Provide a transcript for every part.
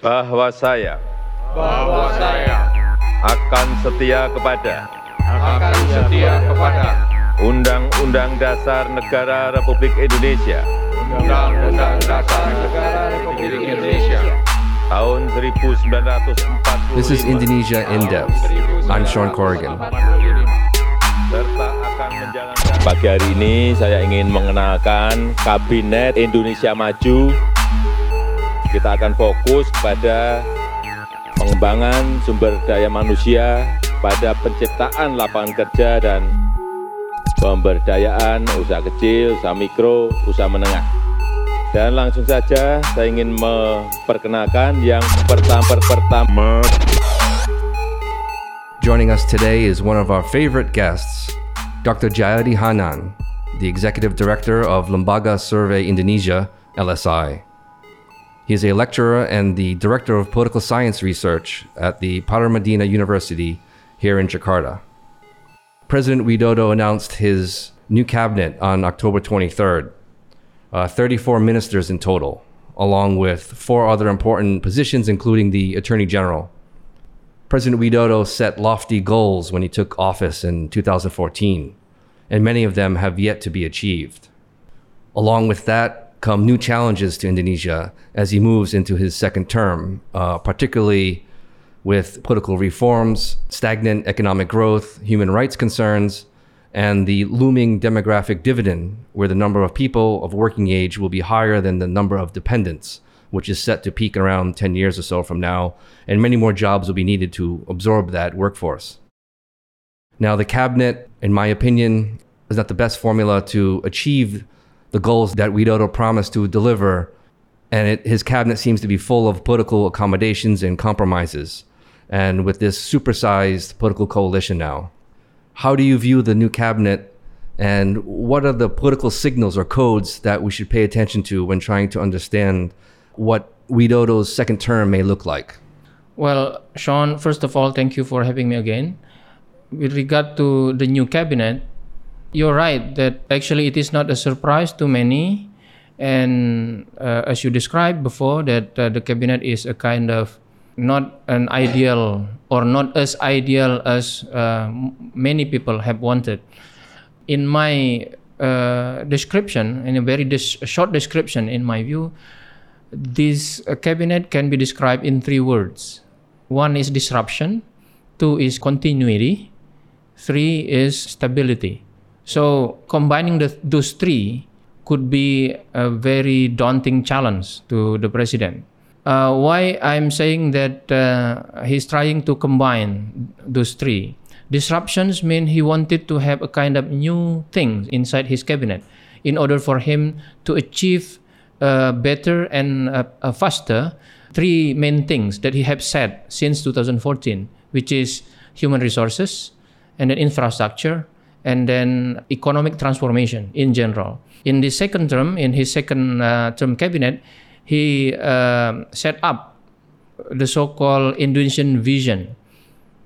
bahwa saya bahwa saya akan setia kepada akan setia kepada Undang-Undang Dasar Negara Republik Indonesia Undang-Undang Dasar Negara Republik Indonesia tahun 1945 This is Indonesia in depth. I'm Sean Corrigan. serta akan menjalankan pagi hari ini saya ingin mengenalkan Kabinet Indonesia Maju. Kita akan fokus pada pengembangan sumber daya manusia, pada penciptaan lapangan kerja dan pemberdayaan usaha kecil, usaha mikro, usaha menengah. Dan langsung saja saya ingin memperkenalkan yang pertama pertama Joining us today is one of our favorite guests, Dr. Jayadi Hanan, the Executive Director of Lembaga Survey Indonesia, LSI. He is a lecturer and the Director of Political Science Research at the Paramadina University here in Jakarta. President Widodo announced his new cabinet on October 23rd, uh, 34 ministers in total, along with four other important positions, including the Attorney General. President Widodo set lofty goals when he took office in 2014, and many of them have yet to be achieved. Along with that come new challenges to Indonesia as he moves into his second term, uh, particularly with political reforms, stagnant economic growth, human rights concerns, and the looming demographic dividend, where the number of people of working age will be higher than the number of dependents, which is set to peak around 10 years or so from now, and many more jobs will be needed to absorb that workforce. Now, the cabinet, in my opinion, is not the best formula to achieve the goals that Widodo promised to deliver, and it, his cabinet seems to be full of political accommodations and compromises. And with this supersized political coalition now, how do you view the new cabinet, and what are the political signals or codes that we should pay attention to when trying to understand what Widodo's second term may look like? Well, Shawn, first of all, thank you for having me again. With regard to the new cabinet, you're right that actually it is not a surprise to many. And uh, as you described before, that uh, the cabinet is a kind of not an ideal or not as ideal as uh, many people have wanted. In my uh, description, in a very dis- short description, in my view, this uh, cabinet can be described in three words. One is disruption, two is continuity, three is stability. So combining the, those three could be a very daunting challenge to the president. Uh, why I'm saying that uh, he's trying to combine those three. Disruptions mean he wanted to have a kind of new thing inside his cabinet in order for him to achieve uh, better and uh, uh, faster three main things that he have said since 2014, which is human resources and then infrastructure and then economic transformation in general. In the second term, in his second uh, term cabinet, he uh, set up the so-called Indonesian vision,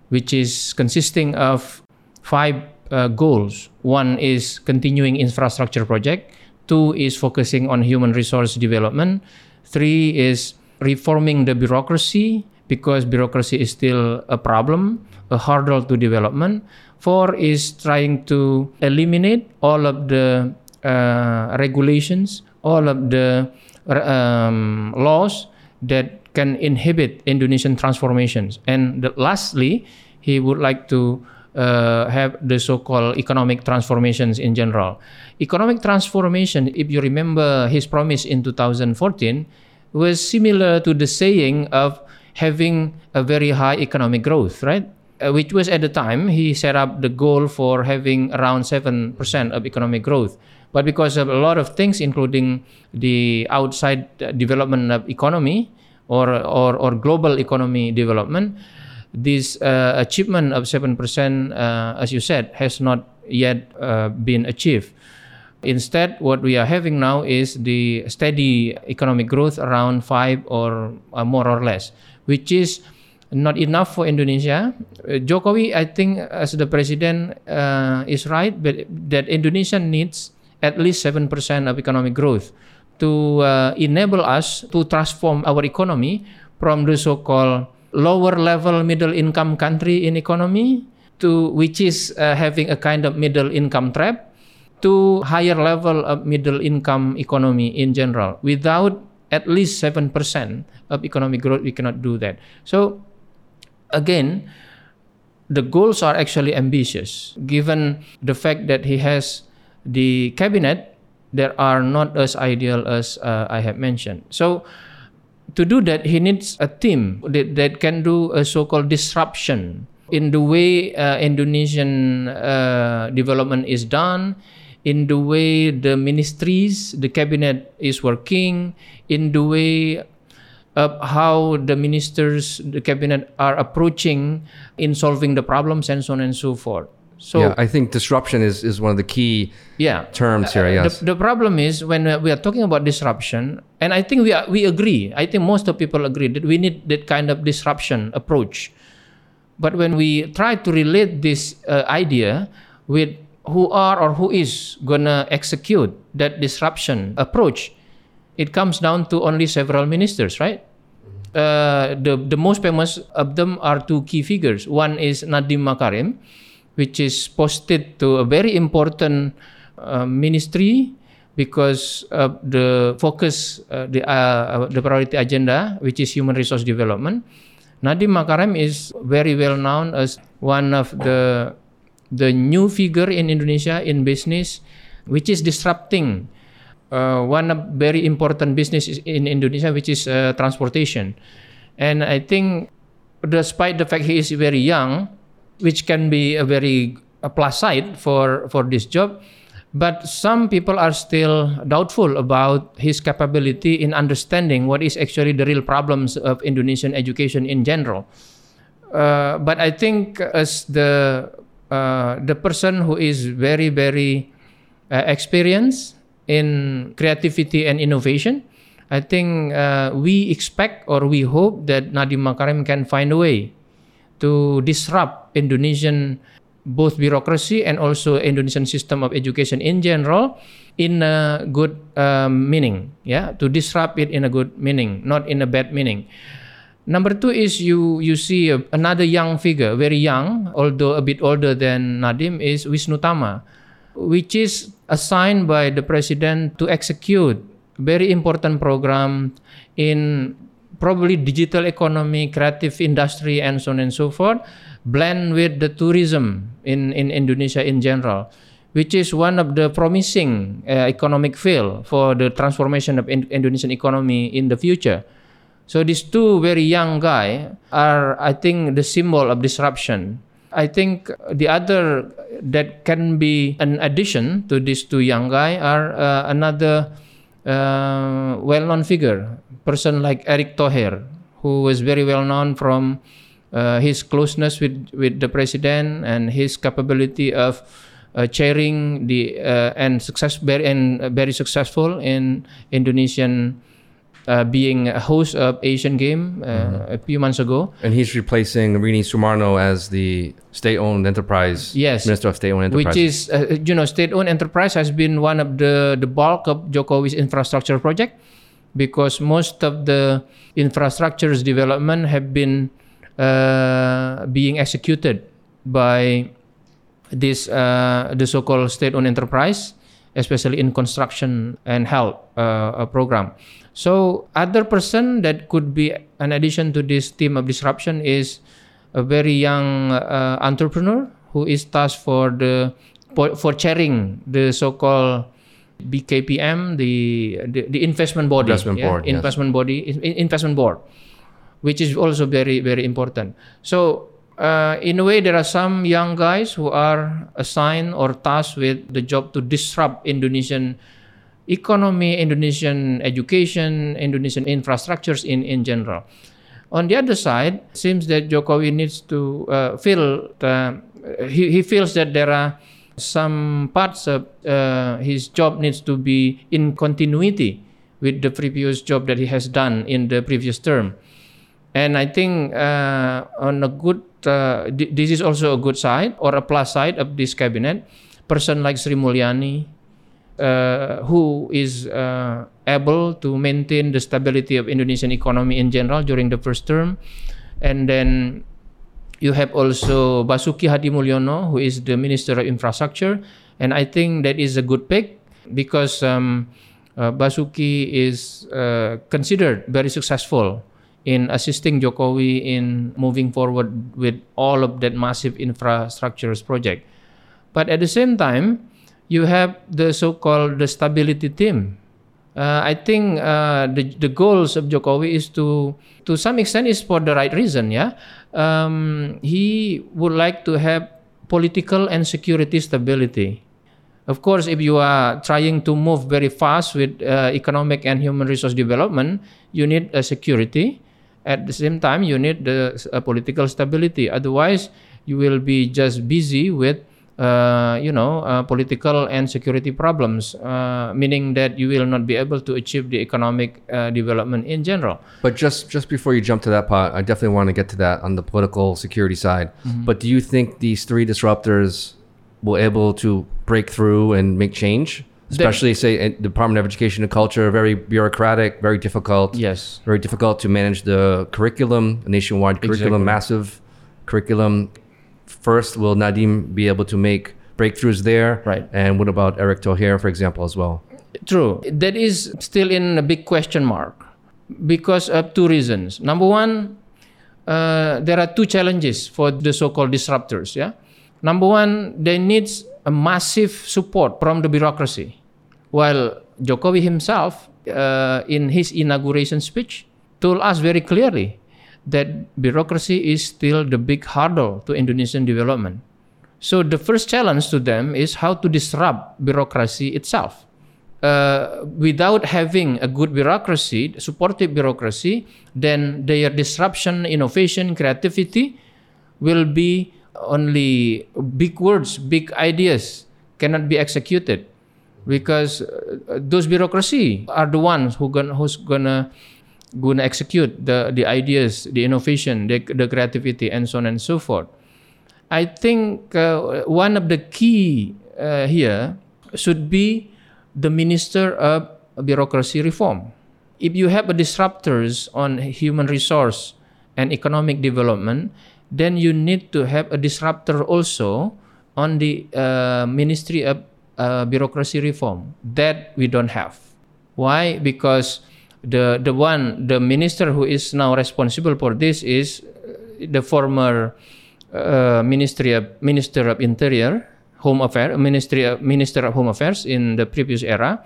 which is consisting of five uh, goals. One is continuing infrastructure project. Two is focusing on human resource development. Three is reforming the bureaucracy because bureaucracy is still a problem, a hurdle to development. Four is trying to eliminate all of the uh, regulations, all of the um, laws that can inhibit Indonesian transformations. And the, lastly, he would like to uh, have the so-called economic transformations in general. Economic transformation, if you remember his promise in 2014, was similar to the saying of having a very high economic growth, right? Uh, which was at the time he set up the goal for having around 7% of economic growth. But because of a lot of things, including the outside uh, development of economy or, or, or global economy development, this uh, achievement of 7%, uh, as you said, has not yet uh, been achieved. Instead, what we are having now is the steady economic growth around five or uh, more or less, which is not enough for Indonesia. Uh, Jokowi, I think, as the president, uh, is right, but that Indonesia needs at least seven percent of economic growth to uh, enable us to transform our economy from the so-called lower level middle income country in economy to which is uh, having a kind of middle income trap to higher level of middle income economy in general without at least 7% of economic growth we cannot do that so again the goals are actually ambitious. Given the fact that he has the cabinet that are not as ideal as uh, i have mentioned. So to do that he needs a team that, that can do a so-called disruption in the way uh, indonesian uh, development is done in the way the ministries the cabinet is working in the way of how the ministers the cabinet are approaching in solving the problems and so on and so forth so yeah, I think disruption is, is one of the key yeah terms here. Uh, Yes. the, the problem is when we are talking about disruption and i think we are, we agree i think most of people agree that we need that kind of disruption approach but when we try to relate this uh, idea with who are or who is gonna execute that disruption approach it comes down to only several ministers right? Uh, the the most famous of them are two key figures. One is Nadiem Makarim which is posted to a very important uh, ministry because of the focus uh, the uh, the priority agenda which is human resource development. Nadiem Makarim is very well known as one of the the new figure in Indonesia in business which is disrupting uh, one very important business in Indonesia which is uh, transportation. And I think despite the fact he is very young which can be a very a plus side for for this job but some people are still doubtful about his capability in understanding what is actually the real problems of Indonesian education in general. Uh, but I think as the uh, the person who is very very uh, experienced in creativity and innovation I think uh, we expect or we hope that Nadiem Makarim can find a way to disrupt Indonesian both bureaucracy and also Indonesian system of education in general in a good um, meaning yeah to disrupt it in a good meaning not in a bad meaning. Number two is you you see another young figure very young although a bit older than Nadiem is Wisnu Tama which is assigned by the president to execute very important program in probably digital economy, creative industry, and so on and so forth, blend with the tourism in, in Indonesia in general, which is one of the promising uh, economic field for the transformation of in Indonesian economy in the future. So these two very young guy are, I think, the symbol of disruption. I think the other that can be an addition to these two young guy are uh, another uh, well-known figure, person like Erick Thohir, who was very well known from uh, his closeness with, with the president and his capability of uh, chairing the uh, and success very and very successful in Indonesian uh, being a host of Asian Game uh, a few months ago. and he's replacing Rini Soemarno as the state-owned enterprise Yes. minister of state-owned enterprise. which is uh, you know state-owned enterprise has been one of the the bulk of Jokowi's infrastructure project because most of the infrastructures development have been uh, being executed by this uh, the so-called state-owned enterprise especially in construction and health uh, program so other person that could be an addition to this team of disruption is a very young uh, entrepreneur who is tasked for the for, for chairing the so-called BKPM, the the, the investment body, Investment board, yes. investment body, investment board, which is also very very important. So. Uh, in a way, there are some young guys who are assigned or tasked with the job to disrupt Indonesian economy, Indonesian education, Indonesian infrastructures in, in general. On the other side, it seems that Jokowi needs to uh, feel the, he, he feels that there are some parts of uh, his job needs to be in continuity with the previous job that he has done in the previous term. And I think uh, on a good, uh, th- this is also a good side or a plus side of this cabinet. Person like Sri Mulyani, uh, who is uh, able to maintain the stability of Indonesian economy in general during the first term, and then you have also Basuki Hadimuljono, who is the Minister of Infrastructure, and I think that is a good pick because um, uh, Basuki is uh, considered very successful in assisting Jokowi in moving forward with all of that massive infrastructures project. But at the same time, you have the so-called the stability team. Uh, I think uh, the the goals of Jokowi is to to some extent is for the right reason. Yeah, um, he would like to have political and security stability. Of course, if you are trying to move very fast with uh, economic and human resource development, you need a security. At the same time, you need the uh, political stability. Otherwise, you will be just busy with uh, you know uh, political and security problems, uh, meaning that you will not be able to achieve the economic uh, development in general. But just just before you jump to that part, I definitely want to get to that on the political security side. But do you think these three disruptors will able to break through and make change? Especially, say, in Department of Education and Culture, very bureaucratic, very difficult. Yes. Very difficult to manage the curriculum, nationwide curriculum, Exactly. massive curriculum. First, will Nadiem be able to make breakthroughs there? Right. And what about Erick Thohir, for example, as well? True. That is still in a big question mark because of two reasons. Number one, uh, there are two challenges for the so-called disruptors. Yeah. Number one, they need a massive support from the bureaucracy, while Jokowi himself, uh, in his inauguration speech, told us very clearly that bureaucracy is still the big hurdle to Indonesian development. So the first challenge to them is how to disrupt bureaucracy itself. Uh, without having a good bureaucracy, supportive bureaucracy, then their disruption, innovation, creativity will be only big words, big ideas cannot be executed because uh, those bureaucracy are the ones who gonna, who's gonna gonna execute the the ideas, the innovation, the, the creativity, and so on and so forth. I think uh, one of the key uh, here should be the minister of bureaucracy reform. If you have a disruptors on human resource and economic development, then you need to have a disruptor also on the uh, Ministry of uh, Bureaucracy Reform. That we don't have. Why? Because the the one the minister who is now responsible for this is uh, the former uh, Ministry of Minister of Interior, Home Affairs, Ministry of, Minister of Home Affairs in the previous era.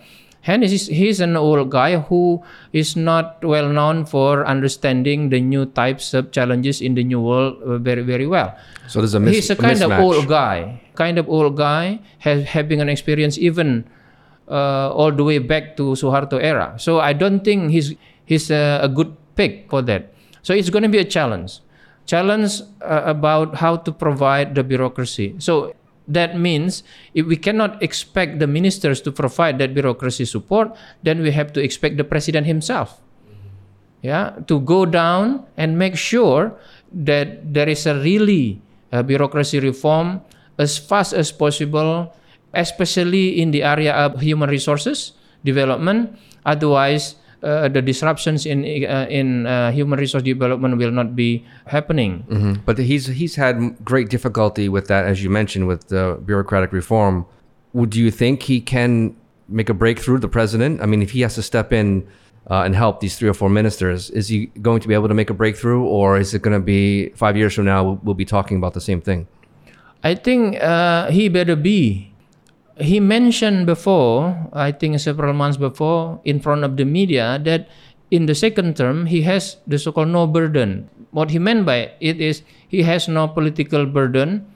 And he's, he's an old guy who is not well known for understanding the new types of challenges in the new world very very well. So there's a, mis- he's a kind of old guy, kind of old guy, has having an experience even uh, all the way back to Suharto era. So I don't think he's he's a, a good pick for that. So it's going to be a challenge, challenge uh, about how to provide the bureaucracy. So that means if we cannot expect the ministers to provide that bureaucracy support, then we have to expect the president himself yeah, to go down and make sure that there is a really uh, bureaucracy reform as fast as possible, especially in the area of human resources development. Otherwise, uh, the disruptions in uh, in uh, human resource development will not be happening. Mhm. But he's he's had great difficulty with that, as you mentioned, with the bureaucratic reform. Would you think he can make a breakthrough? The president. I mean, if he has to step in uh, and help these three or four ministers, is he going to be able to make a breakthrough, or is it going to be five years from now? We'll, we'll be talking about the same thing. I think uh, he better be. He mentioned before, I think several months before, in front of the media, that in the second term he has the so-called no burden. What he meant by it is he has no political burden,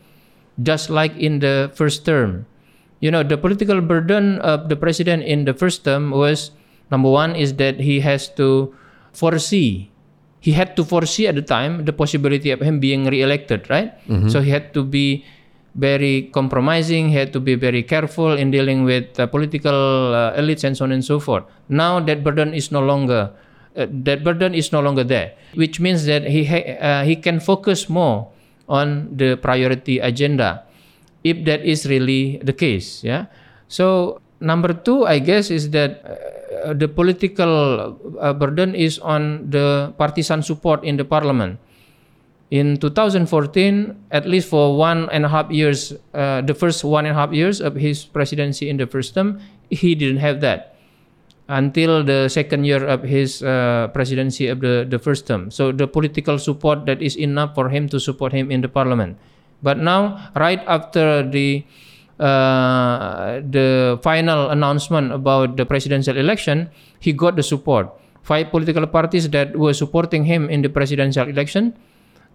just like in the first term. You know, the political burden of the president in the first term was number one is that he has to foresee he had to foresee at the time the possibility of him being re-elected, right? Mm-hmm. So he had to be very compromising. He had to be very careful in dealing with uh, political uh, elites and so on and so forth. Now that burden is no longer uh, that burden is no longer there, which means that he ha- uh, he can focus more on the priority agenda, if that is really the case. Yeah. So number two, I guess, is that uh, the political uh, burden is on the partisan support in the parliament. In 2014, at least for one and a half years, uh, the first one and a half years of his presidency in the first term, he didn't have that until the second year of his uh, presidency of the, the first term. So the political support that is enough for him to support him in the parliament. But now, right after the uh, the final announcement about the presidential election, he got the support. Five political parties that were supporting him in the presidential election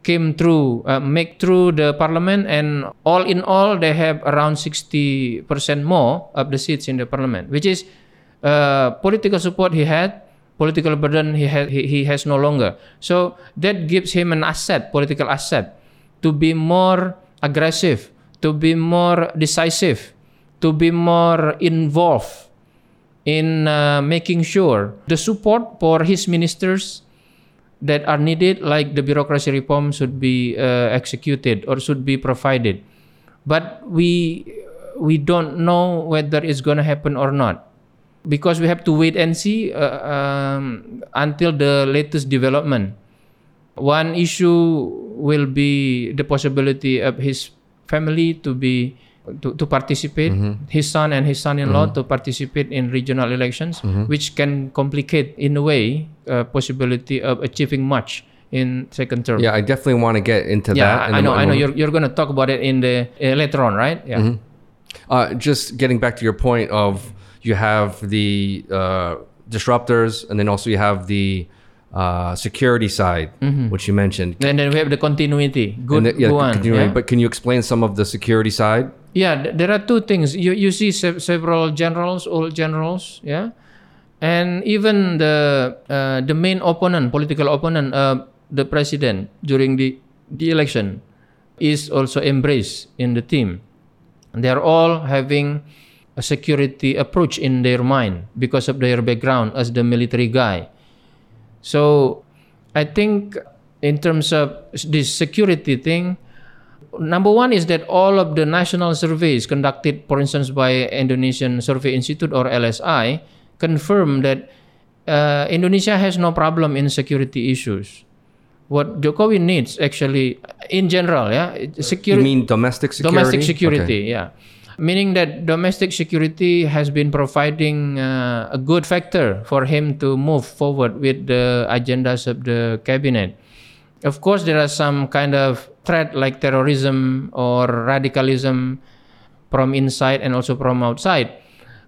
came through, uh, make through the parliament, and all in all, they have around 60% more of the seats in the parliament, which is uh, political support he had, political burden he, had, he, he has no longer. So that gives him an asset, political asset, to be more aggressive, to be more decisive, to be more involved in uh, making sure the support for his ministers that are needed, like the bureaucracy reform, should be uh, executed or should be provided. But we we don't know whether it's going to happen or not because we have to wait and see uh, um, until the latest development. One issue will be the possibility of his family to be to, to participate, his son and his son-in-law to participate in regional elections, which can complicate in a way uh, possibility of achieving much in second term. Yeah, I definitely want to get into Yeah, that. in I know. I know. You're you're going to talk about it in the uh, later on, right? Yeah. Uh, just getting back to your point of you have the uh, disruptors, and then also you have the uh, security side, which you mentioned. And then we have the continuity. Good, the- yeah, good one. continuing, yeah? But can you explain some of the security side? Yeah, th- there are two things. You you see se- several generals, old generals, yeah, and even the uh, the main opponent, political opponent, uh, the president during the the election, is also embraced in the team. They are all having a security approach in their mind because of their background as the military guy. So I think in terms of this security thing, number one is that all of the national surveys conducted, for instance, by Indonesian Survey Institute or LSI, confirm that uh, Indonesia has no problem in security issues. What Jokowi needs, actually, in general, yeah, security You mean domestic security? domestic security Okay. yeah meaning that domestic security has been providing uh, a good factor for him to move forward with the agendas of the cabinet. Of course there are some kind of threat like terrorism or radicalism from inside and also from outside.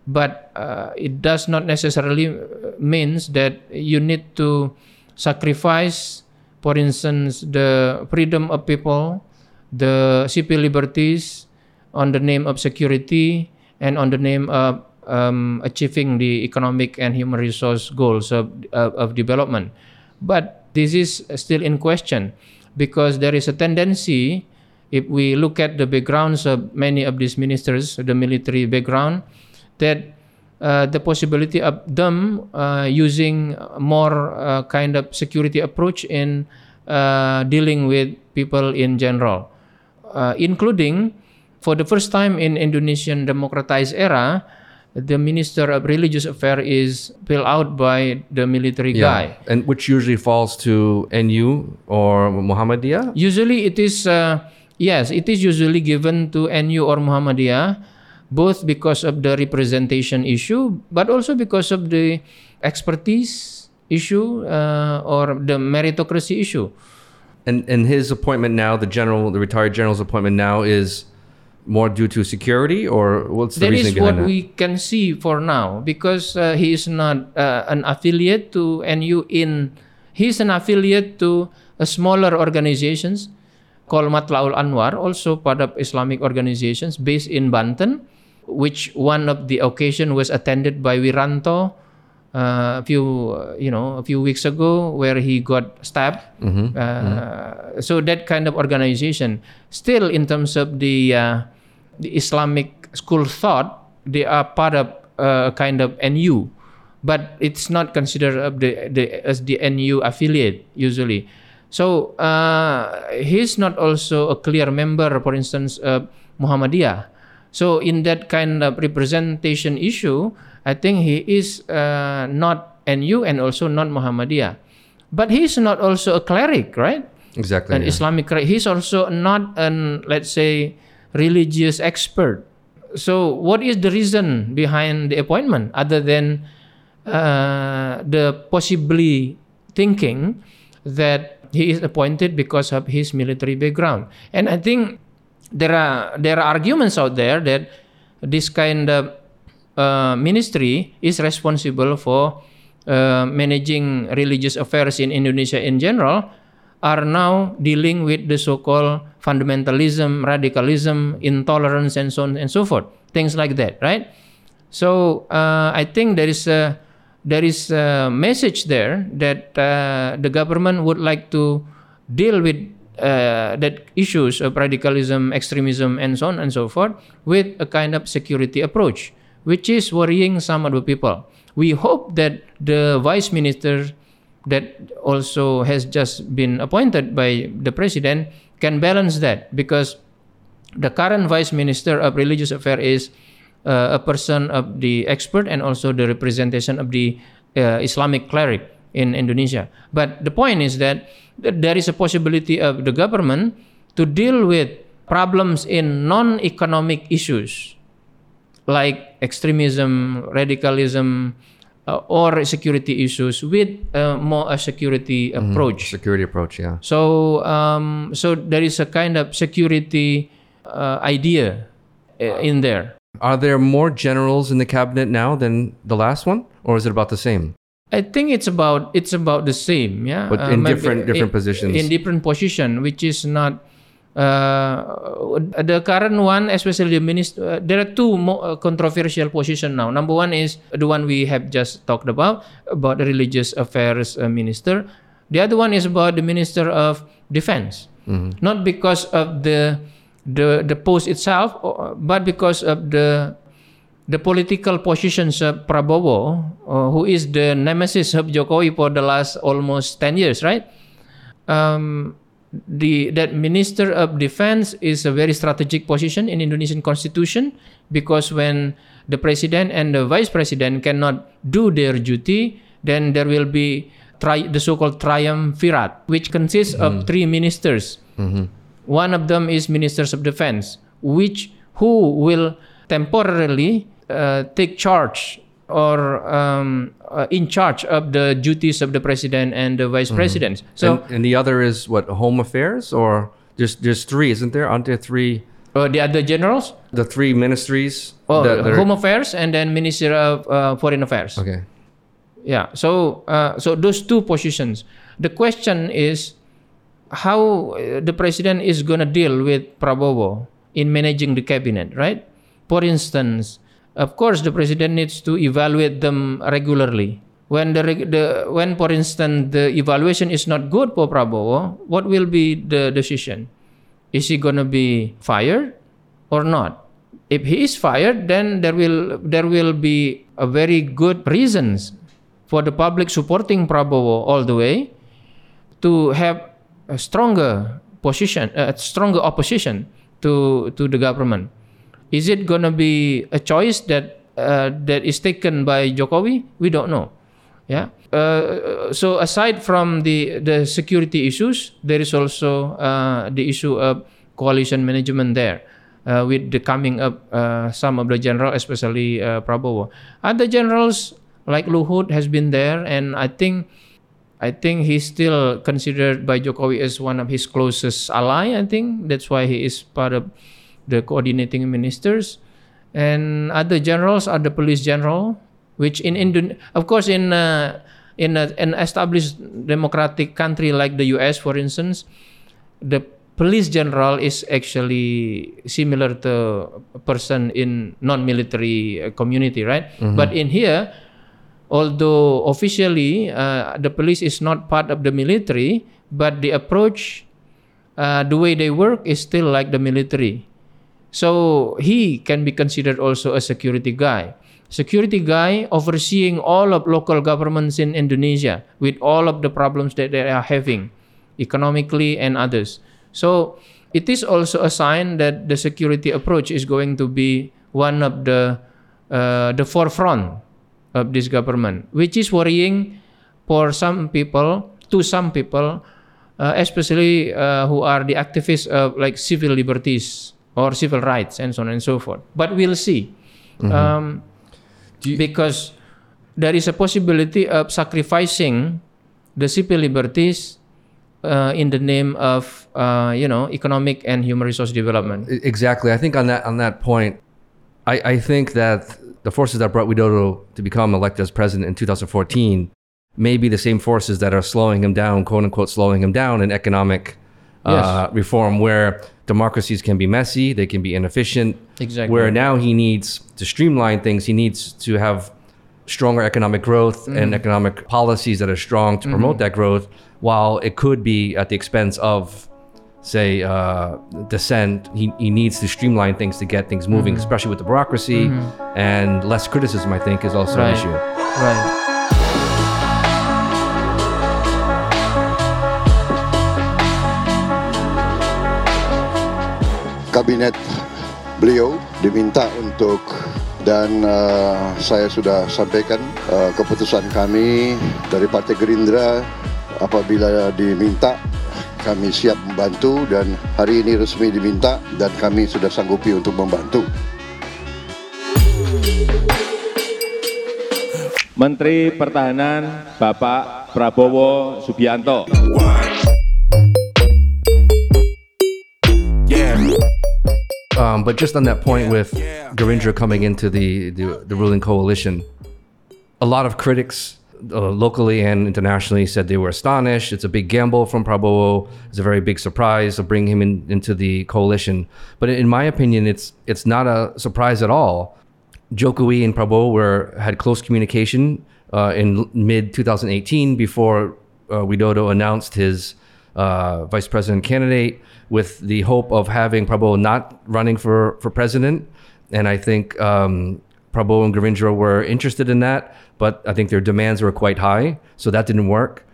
But uh, it does not necessarily uh, means that you need to sacrifice for instance the freedom of people the civil liberties on the name of security and on the name of um, achieving the economic and human resource goals of, of, of development. But this is still in question because there is a tendency, if we look at the backgrounds of many of these ministers, the military background, that uh, the possibility of them uh, using more uh, kind of security approach in uh, dealing with people in general, uh, including for the first time in Indonesian democratized era, the minister of religious affairs is filled out by the military guy. And which usually falls to NU or Muhammadiyah? Usually it is, uh, yes, it is usually given to NU or Muhammadiyah, both because of the representation issue, but also because of the expertise issue uh, or the meritocracy issue. And and his appointment now, the general, the retired general's appointment now is more due to security, or what's the That reasoning is what that? we can see for now because uh, he is not uh, an affiliate to NU in he's an affiliate to a smaller organizations called Mathla'ul Anwar also part of Islamic organizations based in Banten which one of the occasion was attended by Wiranto uh, a few uh, you know a few weeks ago where he got stabbed. Uh, so that kind of organization. Still in terms of the uh, the Islamic school thought they are part of uh, kind of NU but it's not considered the, the as the NU affiliate usually so uh, he's not also a clear member for instance of Muhammadiyah So in that kind of representation issue, I think he is uh, not NU and also not Muhammadiyah. But he's not also a cleric, right? Exactly. An yeah. Islamic cleric. He's also not an, let's say, religious expert. So what is the reason behind the appointment other than uh, the possibly thinking that he is appointed because of his military background? And I think there are there are arguments out there that this kind of uh, ministry is responsible for uh, managing religious affairs in Indonesia in general are now dealing with the so-called fundamentalism, radicalism, intolerance, and so on and so forth. Things like that, right? So uh, I think there is a there is a message there that uh, the government would like to deal with uh, that issues of radicalism, extremism, and so on and so forth with a kind of security approach, which is worrying some of the people. We hope that the vice minister that also has just been appointed by the president can balance that because the current vice minister of religious affairs is uh, a person of the expert and also the representation of the uh, Islamic cleric in Indonesia. But the point is that there is a possibility of the government to deal with problems in non-economic issues like extremism, radicalism, uh, or security issues with uh, more a security approach. Security approach, yeah. So, um, so there is a kind of security uh, idea uh, in there. Are there more generals in the cabinet now than the last one, or is it about the same? I think it's about it's about the same, yeah. But in maybe different- different in- positions. In different position, which is not uh, the current one, especially the minister. Uh, there are two mo- uh, controversial position now. Number one is the one we have just talked about about the religious affairs uh, minister. The other one is about the minister of defense. Not because of the the the post itself, or- but because of the the political positions of Prabowo, uh, who is the nemesis of Jokowi for the last almost 10 years, right? Um, the that Minister of Defense is a very strategic position in Indonesian constitution because when the president and the vice president cannot do their duty, then there will be tri- the so-called triumvirate, which consists of three ministers. One of them is ministers of defense, which who will temporarily uh, take charge or um, uh, in charge of the duties of the president and the vice president. So and, and the other is what home affairs or just there's three, isn't there? Aren't there three? uh, the other generals, The three ministries. oh, that- that are- home affairs and then minister of uh, foreign affairs. okay. Yeah. So uh, so those two positions. The question is how uh, the president is going to deal with Prabowo in managing the cabinet, right? For instance, of course, the president needs to evaluate them regularly. When the, the when, for instance, the evaluation is not good for Prabowo, what will be the decision? Is he going to be fired or not? If he is fired, then there will there will be a very good reasons for the public supporting Prabowo all the way to have a stronger position, a stronger opposition to to the government. Is it going to be a choice that uh, that is taken by Jokowi? We don't know. Yeah. Uh, so aside from the the security issues, there is also uh, the issue of coalition management there. Uh, with the coming up uh, some of the general, especially uh, Prabowo, other generals like Luhut has been there, and I think I think he's still considered by Jokowi as one of his closest ally. I think that's why he is part of the coordinating ministers. And other generals are the police general, which in Indon, of course, in uh, in a, an established democratic country like the U.S., for instance, the police general is actually similar to a person in non-military uh, community, right? But in here, although officially uh, the police is not part of the military, but the approach, uh, the way they work is still like the military. So he can be considered also a security guy. Security guy overseeing all of local governments in Indonesia with all of the problems that they are having economically and others. So it is also a sign that the security approach is going to be one of the uh, the forefront of this government, which is worrying for some people, to some people, uh, especially uh, who are the activists of like civil liberties or civil rights and so on and so forth. But we'll see, um, because there is a possibility of sacrificing the civil liberties uh, in the name of uh, you know economic and human resource development. Exactly. I think on that on that point, I, I think that the forces that brought Widodo to become elected as president in 2014 may be the same forces that are slowing him down, quote unquote, slowing him down in economic uh, reform, where democracies can be messy, they can be inefficient. Exactly. Where now he needs to streamline things, he needs to have stronger economic growth Mm-hmm. and economic policies that are strong to promote that growth, while it could be at the expense of say uh, dissent he, he needs to streamline things to get things moving Mm-hmm. especially with the bureaucracy and less criticism i think is also Right. an issue Right. Kabinet beliau diminta untuk dan uh, saya sudah sampaikan uh, keputusan kami dari Partai Gerindra apabila diminta kami siap membantu dan hari ini resmi diminta dan kami sudah sanggupi untuk membantu. Menteri Pertahanan Bapak Prabowo Subianto. Um, but just on that point with Gerindra coming into the, the, the ruling coalition a lot of critics uh, locally and internationally said they were astonished. It's a big gamble from Prabowo. It's a very big surprise to bring him in, into the coalition. But in my opinion it's it's not a surprise at all. Jokowi and Prabowo were had close communication uh, in mid 2018 before uh, Widodo announced his uh, vice president candidate with the hope of having Prabowo not running for, for president. And I think um, and Gerindra were interested in that, but I think their demands were quite high, so that didn't work.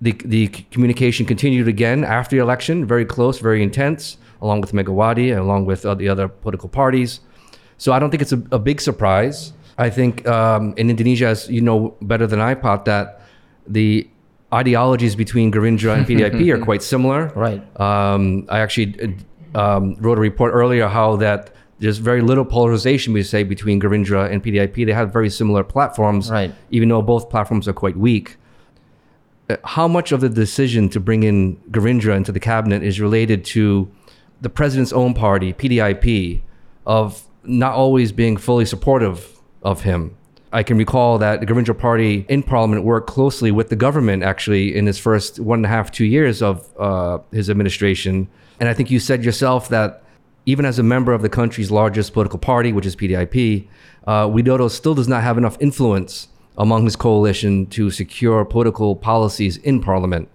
The, the communication continued again after the election, very close, very intense, along with Megawati, along with uh, the other political parties. So I don't think it's a, a big surprise. I think um, in Indonesia, as you know better than I, Pat, that the ideologies between Gerindra and PDIP are quite similar. Right. Um, I actually um, wrote a report earlier how that there's very little polarization, we say, between Gerindra and PDIP. They have very similar platforms, Right. even though both platforms are quite weak. Uh, How much of the decision to bring in Gerindra into the cabinet is related to the president's own party, PDIP, of not always being fully supportive of him? I can recall that the Gerindra party in parliament worked closely with the government actually in his first one and a half, two years of uh, his administration. And I think you said yourself that even as a member of the country's largest political party, which is PDIP, uh, Widodo still does not have enough influence among his coalition to secure political policies in parliament.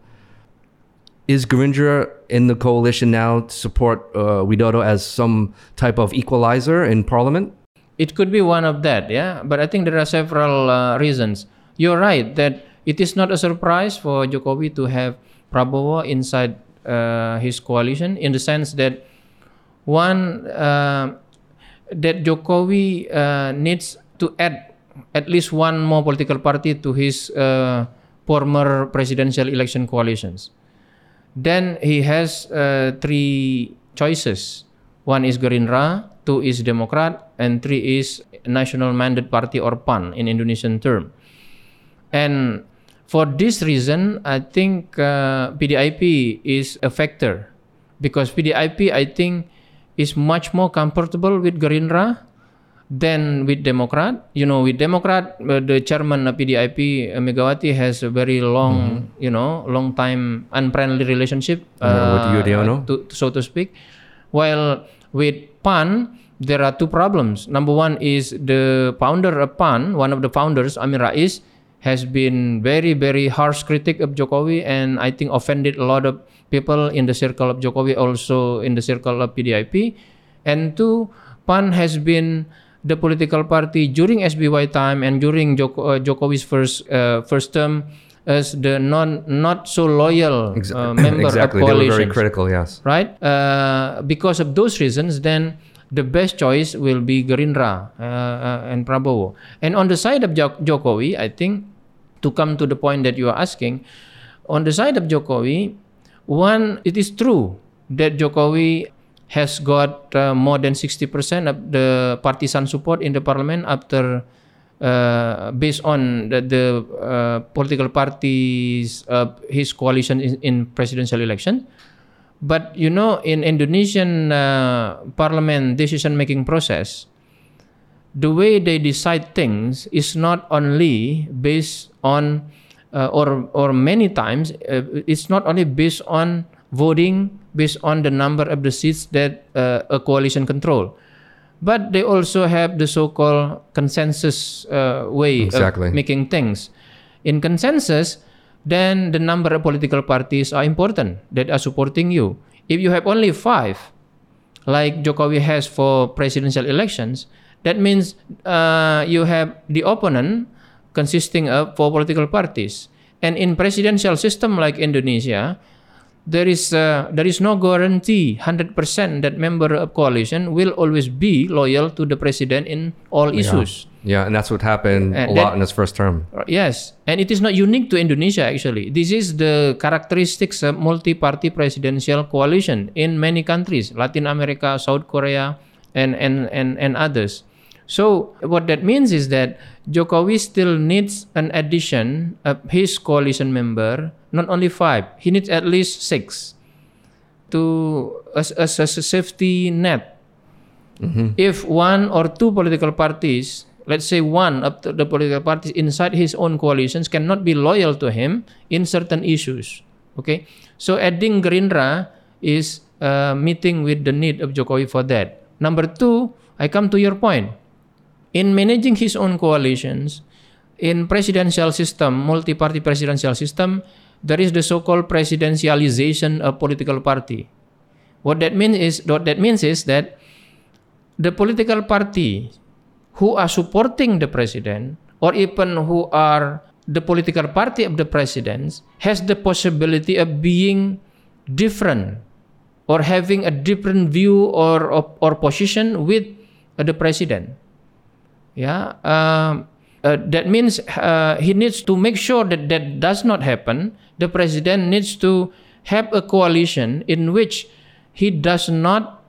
Is Gerindra in the coalition now to support uh, Widodo as some type of equalizer in parliament? It could be one of that, yeah. But I think there are several uh, reasons. You're right that it is not a surprise for Jokowi to have Prabowo inside uh, his coalition, in the sense that one uh, that Jokowi uh, needs to add at least one more political party to his uh, former presidential election coalitions. Then he has uh, three choices. One is Gerindra, two is Demokrat, and three is National Mandate Party or PAN in Indonesian term. And for this reason, I think uh, PDIP is a factor because PDIP, I think, is much more comfortable with Gerindra than with Democrat. You know, with Democrat, uh, the chairman of PDIP, uh, Megawati, has a very long, you know, long time unfriendly relationship Uh, with Yudhoyono? to, so to speak. While with PAN, there are two problems. Number one is the founder of PAN, one of the founders, Amin Rais, has been very, very harsh critic of Jokowi and I think offended a lot of people in the circle of Jokowi, also in the circle of PDIP. And two, PAN has been the political party during SBY time and during Joko, uh, Jokowi's first uh, first term as the non not so loyal uh, member exactly. of were very critical. Yes. right? Uh, because of those reasons, then the best choice will be Gerindra uh, uh, and Prabowo. And on the side of Jo- Jokowi, I think to come to the point that you are asking, on the side of Jokowi, one, it is true that Jokowi has got uh, more than 60% of the partisan support in the parliament after uh, based on the, the uh, political parties uh, his coalition in, in presidential election. But you know in indonesian uh, parliament decision making process the way they decide things is not only based on uh, or or many times it's not only based on voting based on the number of the seats that a coalition control but they also have the so-called consensus uh, way Exactly. of making things in consensus then the number of political parties are important that are supporting you if you have only five like Jokowi has for presidential elections, that means uh, you have the opponent consisting of four political parties. And in presidential system like Indonesia, there is uh, there is no guarantee 100% that member of coalition will always be loyal to the president in all issues. Yeah, and that's what happened And a that- lot in his first term. Uh, Yes, and it is not unique to Indonesia actually. This is the characteristics of multi-party presidential coalition in many countries, Latin America, South Korea, and and and, and others. So what that means is that Jokowi still needs an addition of his coalition member, not only five. He needs at least six to as, as, as a safety net if one or two political parties, let's say one of the, the political parties inside his own coalitions cannot be loyal to him in certain issues. Okay, so adding Gerindra is uh, meeting with the need of Jokowi for that. Number two, I come to your point. In managing his own coalitions, in presidential system, multi-party presidential system, there is the so-called presidentialization of political party. What that means is what that means is that the political party who are supporting the president or even who are the political party of the president has the possibility of being different or having a different view or or, or position with the president yeah um, uh, that means uh, he needs to make sure that that does not happen the president needs to have a coalition in which he does not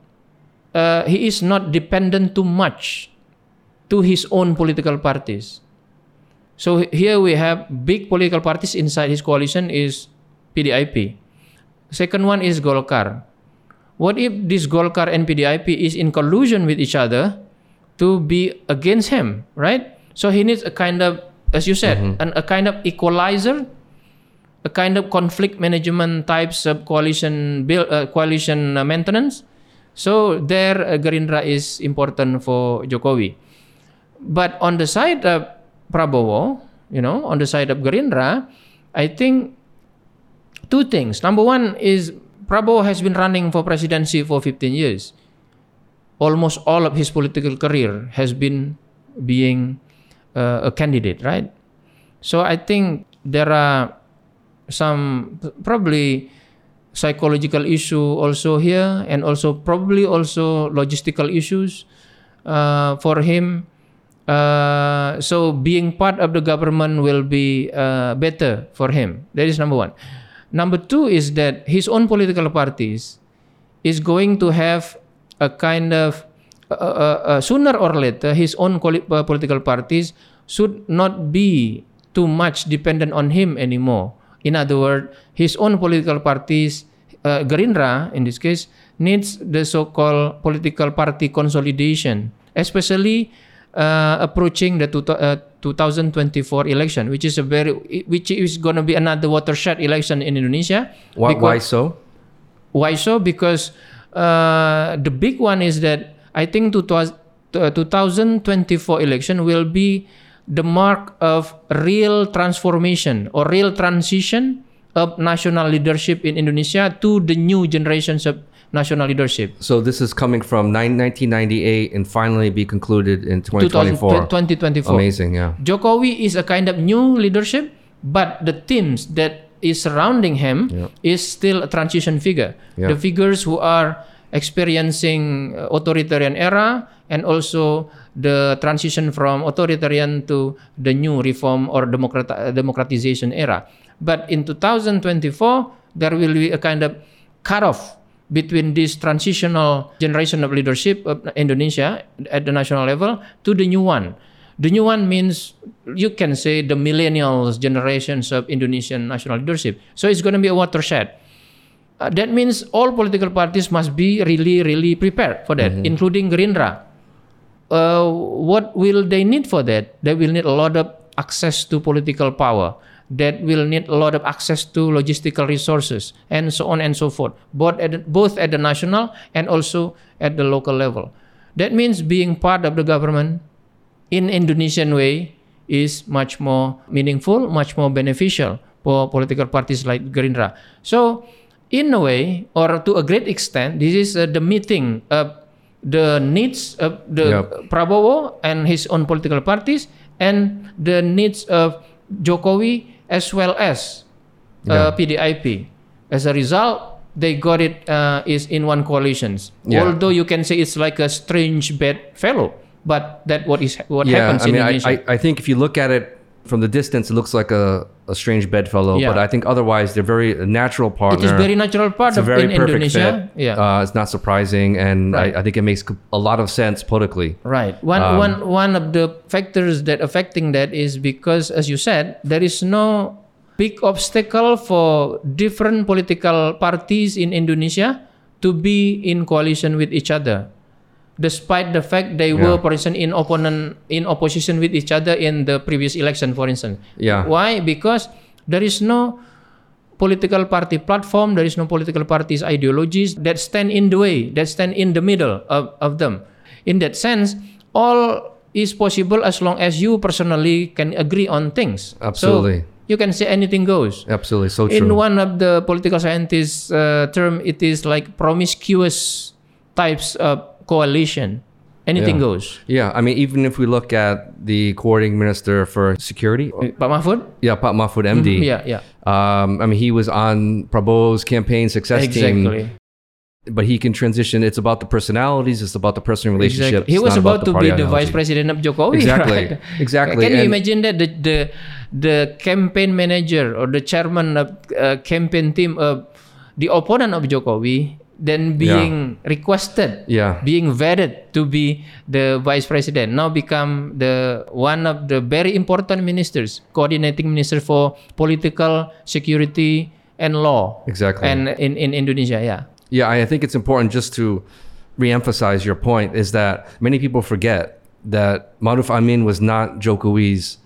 uh, he is not dependent too much to his own political parties. So here we have big political parties inside his coalition is PDIP. Second one is Golkar. What if this Golkar and PDIP is in collusion with each other to be against him, right? So he needs a kind of, as you said, an, a kind of equalizer, a kind of conflict management types of coalition build, uh, coalition uh, maintenance. So there, uh, Gerindra is important for Jokowi. But on the side of Prabowo, you know, on the side of Gerindra, I think two things. Number one is Prabowo has been running for presidency for 15 years. Almost all of his political career has been being uh, a candidate, right? So I think there are some probably psychological issue also here and also probably also logistical issues uh, for him. Uh, so being part of the government will be uh, better for him. That is number one. Number two is that his own political parties is going to have a kind of uh, uh, sooner or later his own uh, political parties should not be too much dependent on him anymore in other words his own political parties uh, Gerindra in this case needs the so-called political party consolidation especially uh, approaching the two, uh, 2024 election which is a very which is going to be another watershed election in Indonesia Why, why so? why so? Because uh, the big one is that I think uh, 2024 election will be the mark of real transformation or real transition of national leadership in Indonesia to the new generations of national leadership. So this is coming from nine- 1998 and finally be concluded in 2024. 2024. Amazing, yeah. Jokowi is a kind of new leadership, but the teams that is surrounding him Yeah. is still a transition figure. Yeah. The figures who are experiencing uh, authoritarian era and also the transition from authoritarian to the new reform or democrat- uh, democratization era. But in 2024, there will be a kind of cutoff between this transitional generation of leadership of Indonesia at the national level to the new one. The new one means you can say the millennials generations of Indonesian national leadership. So it's going to be a watershed. Uh, that means all political parties must be really, really prepared for that, including Gerindra. Uh, what will they need for that? They will need a lot of access to political power. That will need a lot of access to logistical resources and so on and so forth, both at the, both at the national and also at the local level. That means being part of the government in Indonesian way is much more meaningful, much more beneficial for political parties like Gerindra. So, in a way, or to a great extent, this is uh, the meeting of the needs of the Yep. Prabowo and his own political parties and the needs of Jokowi as well as uh, PDIP. As a result, they got it uh, is in one coalitions. Yeah. Although you can say it's like a strange bedfellow, but that what is what yeah, happens I mean, in I, Indonesia. I, I think if you look at it from the distance, it looks like a, a strange bedfellow. Yeah. But I think otherwise, they're very natural partner. it is very natural part It's of very in Indonesia. fit. Yeah. Uh, it's not surprising, and Right. I, I think it makes a lot of sense politically. Right. One, Um, one, one of the factors that affecting that is because, as you said, there is no big obstacle for different political parties in Indonesia to be in coalition with each other, despite the fact they were, Yeah. for instance, in opponent in opposition with each other in the previous election, for instance. Yeah. Why? Because there is no political party platform, there is no political parties ideologies that stand in the way, that stand in the middle of, of them. In that sense, all is possible as long as you personally can agree on things. Absolutely. So you can say anything goes. Absolutely, so true. In one of the political scientists' uh, term, it is like promiscuous types of coalition. Anything Yeah. goes. yeah, I mean, even if we look at the coordinating minister for security, Pak Mahfud? yeah, Pak Mahfud MD. Yeah, yeah. Um, I mean, he was on Prabowo's campaign success team. Exactly. but he can transition. It's about the personalities. It's about the personal relationship. Exactly. He was not about, to be the vice president of Jokowi. Exactly. right? Exactly. Can you imagine that the, the the campaign manager or the chairman of uh, campaign team of the opponent of Jokowi then being requested, Yeah. being vetted to be the vice president, now become the one of the very important ministers, coordinating minister for political security and law. Exactly. And in, in Indonesia, yeah. Yeah, I think it's important just to reemphasize your point is that many people forget that Maruf Amin was not Jokowi's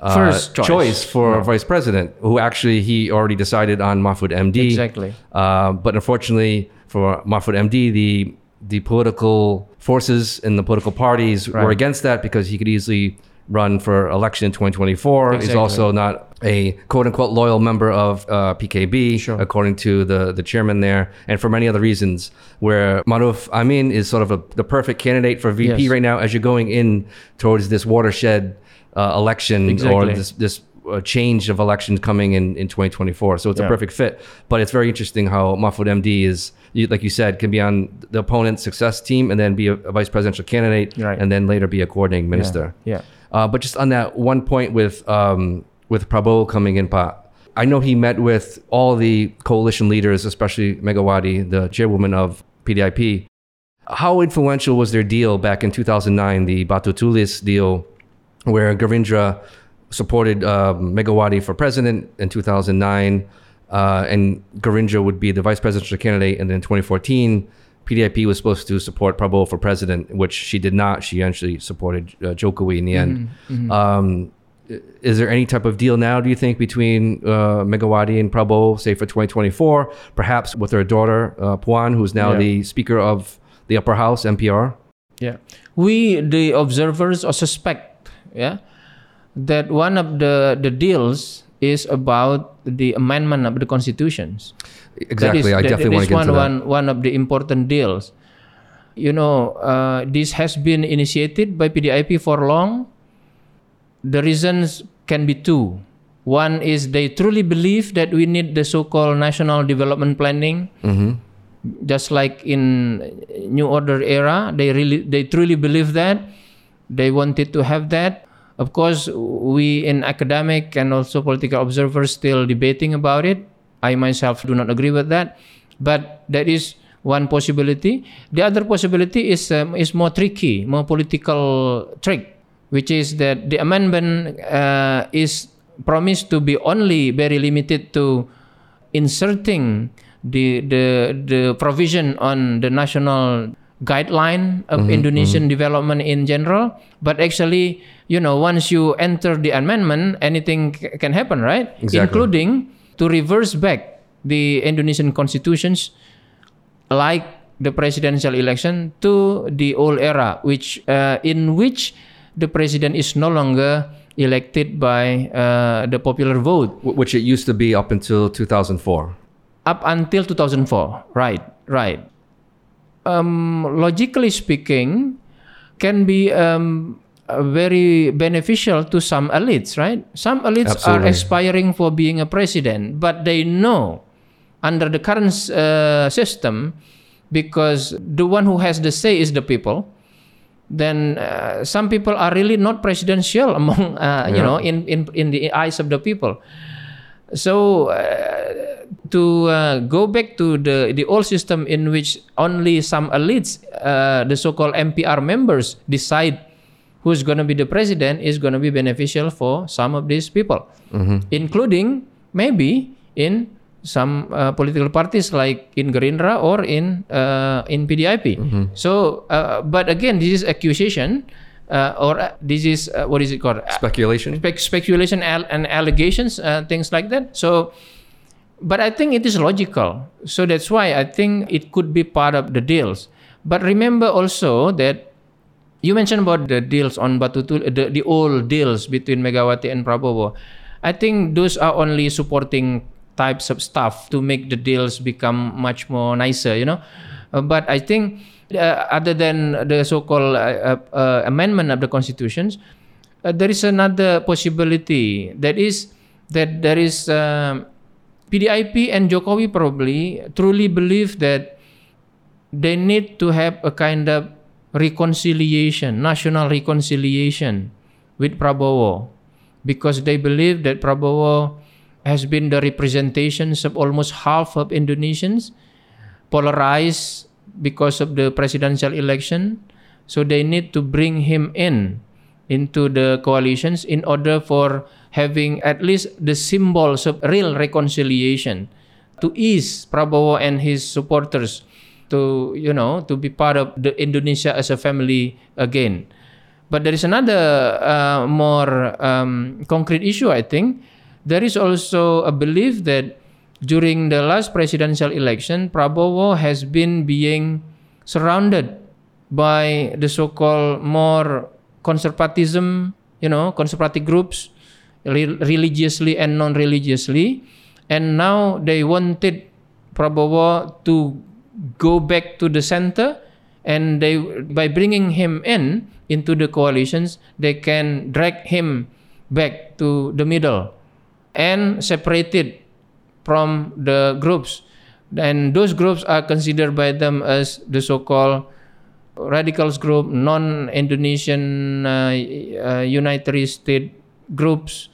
uh, First choice. for vice president, who actually he already decided on Mahfud MD. Exactly. Uh, but unfortunately for Mahfud MD, the the political forces and the political parties were against that because he could easily run for election in 2024. He's also not a quote unquote loyal member of uh, PKB, Sure. according to the, the chairman there, and for many other reasons, where Maruf Amin is sort of a, the perfect candidate for VP Yes. right now as you're going in towards this watershed uh, election or this, this uh, change of elections coming in, in 2024. So it's a perfect fit. But it's very interesting how Mahfud MD is, you, like you said, can be on the opponent's success team and then be a, a vice presidential candidate Right. and then later be a coordinating minister. Yeah. Uh, but just on that one point with um, with Prabowo coming in, Pa, I know he met with all the coalition leaders, especially Megawati, the chairwoman of PDIP. How influential was their deal back in 2009, the Batu Tulis deal, where Gerindra supported um, Megawati for president in 2009, uh, and Gerindra would be the vice presidential candidate, and then in 2014, PDIP was supposed to support Prabowo for president, which she did not. She actually supported uh, Jokowi in the end. Um, is there any type of deal now, do you think, between uh, Megawati and Prabowo, say for 2024, perhaps with her daughter, uh, Puan, who's now Yeah. the Speaker of the Upper House, MPR? Yeah. We, the observers, or suspect, yeah, that one of the, the deals is about the amendment of the constitutions. Exactly. That is, I that- definitely that want to get one, one, one of the important deals. You know, uh, this has been initiated by PDIP for long. The reasons can be two. One is they truly believe that we need the so-called national development planning, just like in New Order era. They really, they truly believe that. They wanted to have that. Of course, we in academic and also political observers still debating about it. I myself do not agree with that, but that is one possibility. The other possibility is um, is more tricky, more political trick, which is that the amendment uh, is promised to be only very limited to inserting the the the provision on the national guideline of Indonesian development in general. But actually, you know, once you enter the amendment, anything c- can happen, right? Exactly. Including to reverse back the Indonesian constitutions like the presidential election to the old era, which uh, in which the president is no longer elected by uh, the popular vote Wh- Which it used to be up until 2004. up until 2004. Right, right. Um, logically speaking, can be um, uh, very beneficial to some elites, right? Some elites are aspiring for being a president, but they know under the current uh, system, because the one who has the say is the people. Then uh, some people are really not presidential among uh, you know in, in in the eyes of the people. So uh, to uh, go back to the the old system in which only some elites, uh, the so-called MPR members, decide who's going to be the president is going to be beneficial for some of these people, including maybe in some uh, political parties like in Gerindra or in uh, in PDIP. So, uh, but again, this is accusation. Uh, or uh, this is uh, what is it called? Speculation? spec- speculation al- and allegations, uh, things like that. So, but I think it is logical. So that's why I think it could be part of the deals. But remember also that you mentioned about the deals on Batutul, the, the old deals between Megawati and Prabowo. I think those are only supporting types of stuff to make the deals become much more nicer, you know. Uh, but I think uh, other than the so-called uh, uh, uh, amendment of the constitutions, uh, there is another possibility that is that there is um, PDIP and Jokowi probably truly believe that they need to have a kind of reconciliation, national reconciliation with Prabowo. Because they believe that Prabowo has been the representations of almost half of Indonesians polarized because of the presidential election. So they need to bring him in into the coalitions in order for having at least the symbols of real reconciliation to ease Prabowo and his supporters to you know to be part of the Indonesia as a family again. But there is another uh, more um, concrete issue I think. There is also a belief that during the last presidential election Prabowo has been being surrounded by the so-called more conservatism, you know, conservative groups, re- religiously and non-religiously, and now they wanted Prabowo to go back to the center, and they by bringing him in into the coalitions, they can drag him back to the middle and separated from the groups. And those groups are considered by them as the so-called radicals group, non-Indonesian uh, uh, groups,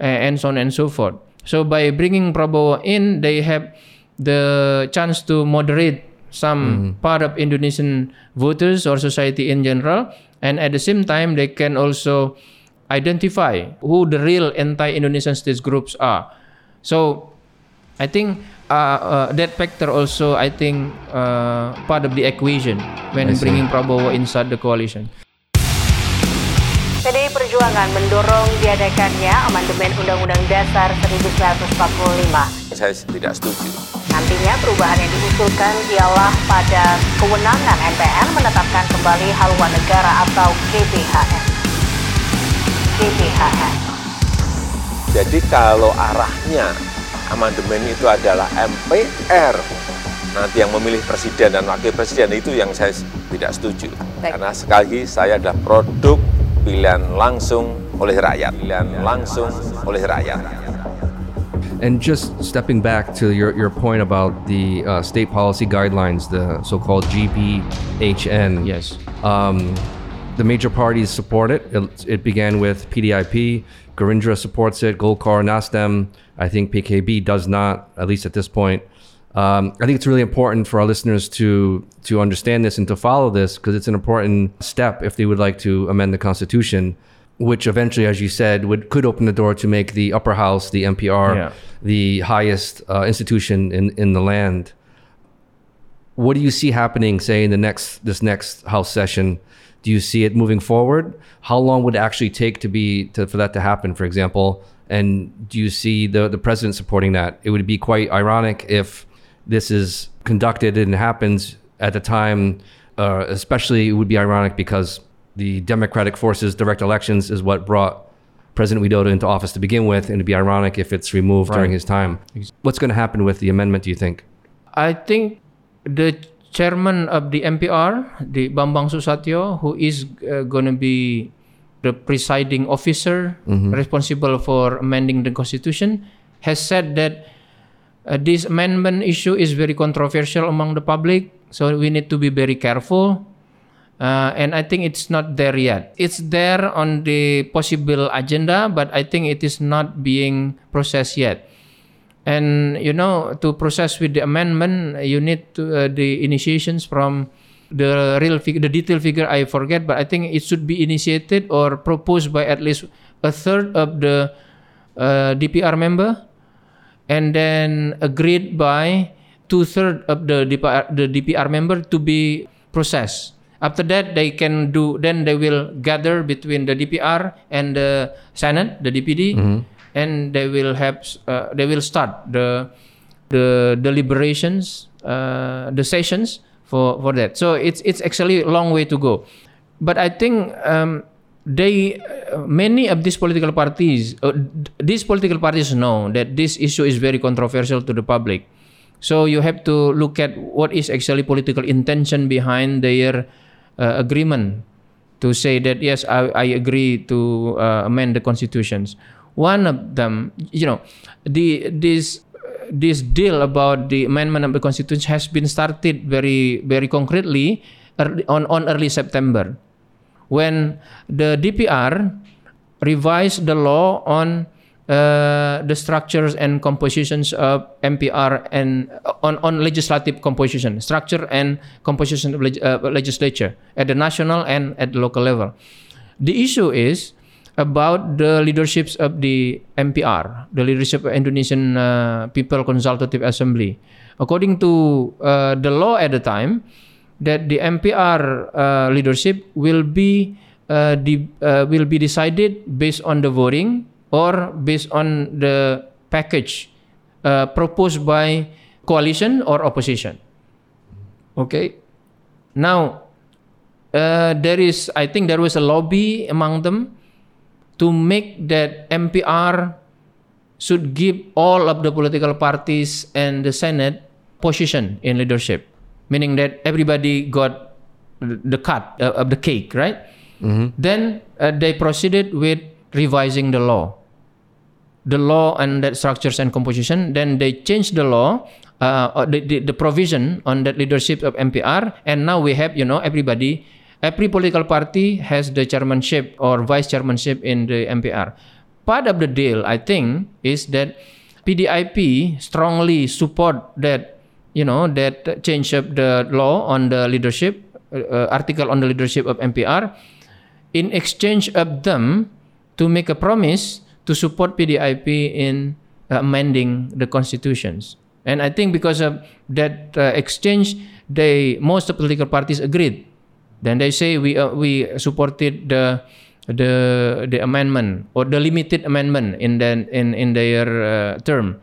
uh, and so on and so forth. So by bringing Prabowo in, they have the chance to moderate some part of Indonesian voters or society in general, and at the same time, they can also identify who the real anti-Indonesian states groups are. So I think uh, uh, that factor also I think uh, part of the equation when bringing Prabowo inside the coalition. PDI Perjuangan mendorong diadakannya amandemen Undang-Undang Dasar 1945. Saya tidak setuju. Nantinya perubahan yang diusulkan ialah pada kewenangan MPR menetapkan kembali haluan negara atau GBHN. GBHN. Jadi kalau arahnya amandemen itu adalah MPR nanti yang memilih presiden dan wakil presiden itu yang saya tidak setuju. Baik. Karena sekali lagi saya adalah produk pilihan langsung oleh rakyat, pilihan langsung oleh rakyat. And just stepping back to your, your point about the uh, state policy guidelines, the so-called GBHN. Yes. Um, the major parties support it. it. It began with PDIP. Gerindra supports it. Golkar, Nasdem. I think PKB does not, at least at this point. Um, I think it's really important for our listeners to to understand this and to follow this because it's an important step if they would like to amend the constitution, which eventually, as you said, would could open the door to make the upper house, the MPR, Yeah. the highest uh, institution in in the land. What do you see happening, say, in the next this next house session? Do you see it moving forward? How long would it actually take to be to, for that to happen, for example? And do you see the the president supporting that? It would be quite ironic if this is conducted and happens at the time. Uh, especially, it would be ironic because the democratic forces direct elections is what brought President Widodo into office to begin with, and it'd be ironic if it's removed during his time. What's going to happen with the amendment? Do you think? I think the chairman of the MPR, the Bambang Soesatyo, who is uh, going to be the presiding officer responsible for amending the constitution, has said that uh, this amendment issue is very controversial among the public, so we need to be very careful. Uh, and I think it's not there yet. It's there on the possible agenda, but I think it is not being processed yet. And you know, to process with the amendment, you need to, uh, the initiations from the real figure, the detailed figure. I forget, but I think it should be initiated or proposed by at least a third of the uh, DPR member, and then agreed by two third of the DPR, the DPR member to be processed. After that, they can do. Then they will gather between the DPR and the Senate, the DPD, and they will have. Uh, they will start the the deliberations, uh, the sessions for for that. So it's it's actually a long way to go, but I think. Um, they uh, many of these political parties uh, these political parties know that this issue is very controversial to the public so you have to look at what is actually political intention behind their uh, agreement to say that yes i, I agree to uh, amend the constitutions. One of them you know the this this deal about the amendment of the constitution has been started very very concretely early, on on early september when the DPR revised the law on uh, the structures and compositions of MPR and uh, on, on legislative composition, structure and composition of leg- uh, legislature at the national and at the local level. The issue is about the leaderships of the MPR, the leadership of Indonesian uh, People Consultative Assembly. According to uh, the law at the time, that the MPR uh, leadership will be uh, de- uh, will be decided based on the voting or based on the package uh, proposed by coalition or opposition. Okay. Now, uh, there is I think there was a lobby among them to make that MPR should give all of the political parties and the Senate position in leadership meaning that everybody got the cut uh, of the cake, right? Then uh, they proceeded with revising the law, the law and that structures and composition. Then they changed the law, uh, the, the the provision on that leadership of MPR, and now we have you know everybody, every political party has the chairmanship or vice chairmanship in the MPR. Part of the deal, I think, is that PDIP strongly support that you know that change of the law on the leadership uh, article on the leadership of MPR in exchange of them to make a promise to support PDIP in uh, amending the constitutions and I think because of that uh, exchange they most of the political parties agreed then they say we uh, we supported the the the amendment or the limited amendment in the in in their term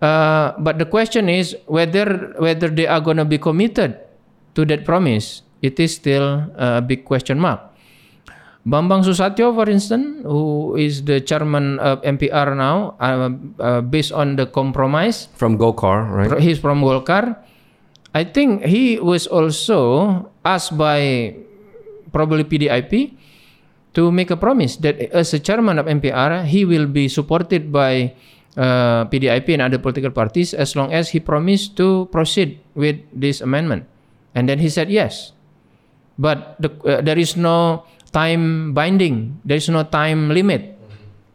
uh, but the question is whether whether they are going to be committed to that promise. It is still a big question mark. Bambang Susatyo, for instance, who is the chairman of MPR now, uh, uh, based on the compromise, From Gokar, right? he's from Golkar. I think he was also asked by probably PDIP to make a promise that as a chairman of MPR, he will be supported by uh, PDIP and other political parties as long as he promised to proceed with this amendment. And then he said yes. But the, uh, there is no time binding, there is no time limit.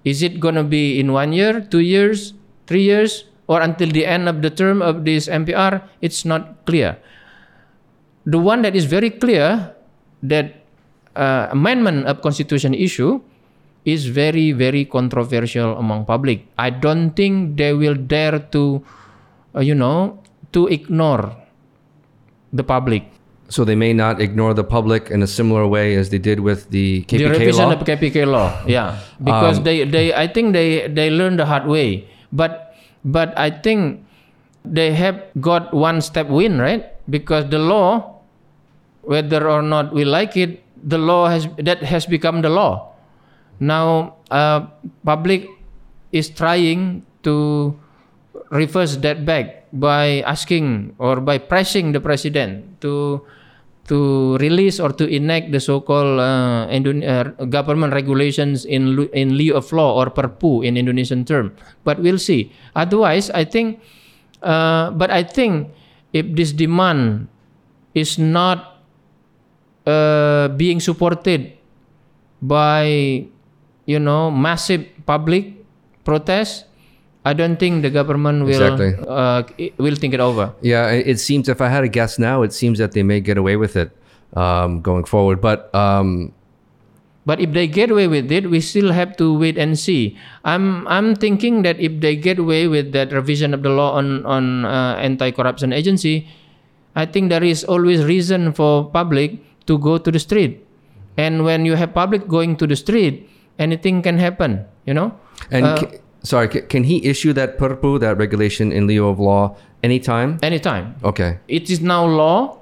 Is it going to be in one year, two years, three years, or until the end of the term of this MPR? It's not clear. The one that is very clear that uh, amendment of constitution issue is very very controversial among public. I don't think they will dare to, uh, you know, to ignore the public. So they may not ignore the public in a similar way as they did with the KPK the revision law. of KPK law, yeah, because Um, they they I think they they learned the hard way, but but I think they have got one step win right because the law, whether or not we like it, the law has that has become the law. Now, uh, public is trying to reverse that back by asking or by pressing the president to to release or to enact the so-called uh, uh, government regulations in in lieu of law or perpu in Indonesian term. But we'll see. Otherwise, I think. Uh, but I think if this demand is not uh, being supported by you know massive public protest, I don't think the government will Exactly. uh, will think it over. Yeah, it seems if I had a guess now, it seems that they may get away with it um, going forward. But um, But if they get away with it, we still have to wait and see. I'm I'm thinking that if they get away with that revision of the law on on uh, anti-corruption agency, I think there is always reason for public to go to the street. And when you have public going to the street, anything can happen. You know. and Uh, ca- sorry, ca- can he issue that perpu, that regulation in lieu of law, anytime? anytime. Okay. it is now law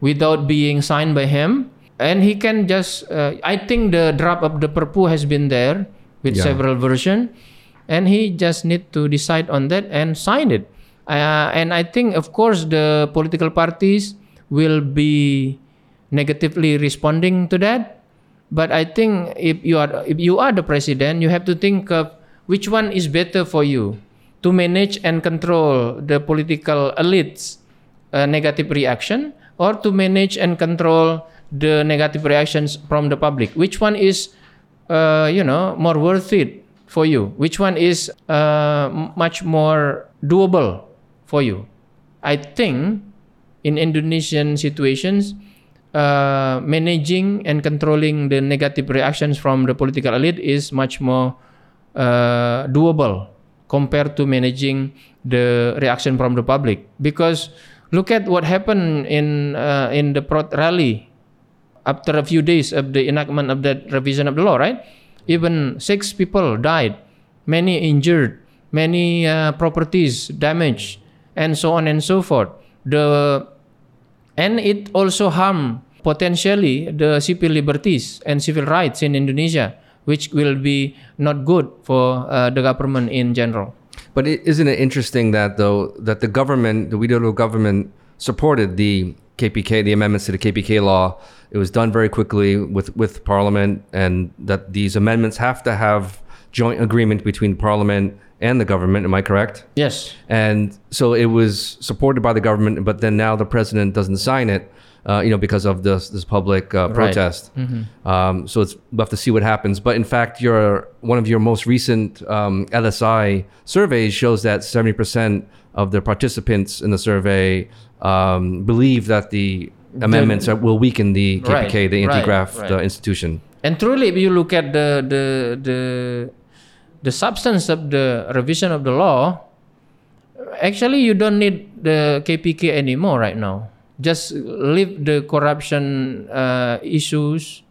without being signed by him and he can just uh, i think the draft of the perpu has been there with Yeah. several version and he just need to decide on that and sign it uh, and i think of course the political parties will be negatively responding to that but i think if you are if you are the president you have to think of which one is better for you? To manage and control the political elites uh, negative reaction or to manage and control the negative reactions from the public? Which one is uh, you know more worth it for you? Which one is uh, much more doable for you? I think in indonesian situations uh, managing and controlling the negative reactions from the political elite is much more uh, doable compared to managing the reaction from the public. Because look at what happened in uh, in the prot rally after a few days of the enactment of that revision of the law right? Even six people died many injured many uh, properties damaged and so on and so forth. The and it also harm potentially the civil liberties and civil rights in Indonesia, which will be not good for uh, the government in general. But is isn't it interesting that though that the government, the Widodo government, supported the KPK, the amendments to the KPK law. It was done very quickly with with Parliament, and that these amendments have to have joint agreement between Parliament and the government. Am I correct? Yes. And so it was supported by the government, but then now the president doesn't sign it, uh, you know, because of this this public uh, Right. protest. Um, so it's we'll have to see what happens. But in fact, your one of your most recent um, LSI surveys shows that seventy percent of the participants in the survey um, believe that the amendments are, will weaken the KPK, Right, the right, anti-graft right. uh, institution. And truly, if you look at the the the the substance of the revision of the law, actually you don't need the KPK anymore right now. Just leave the corruption uh, issues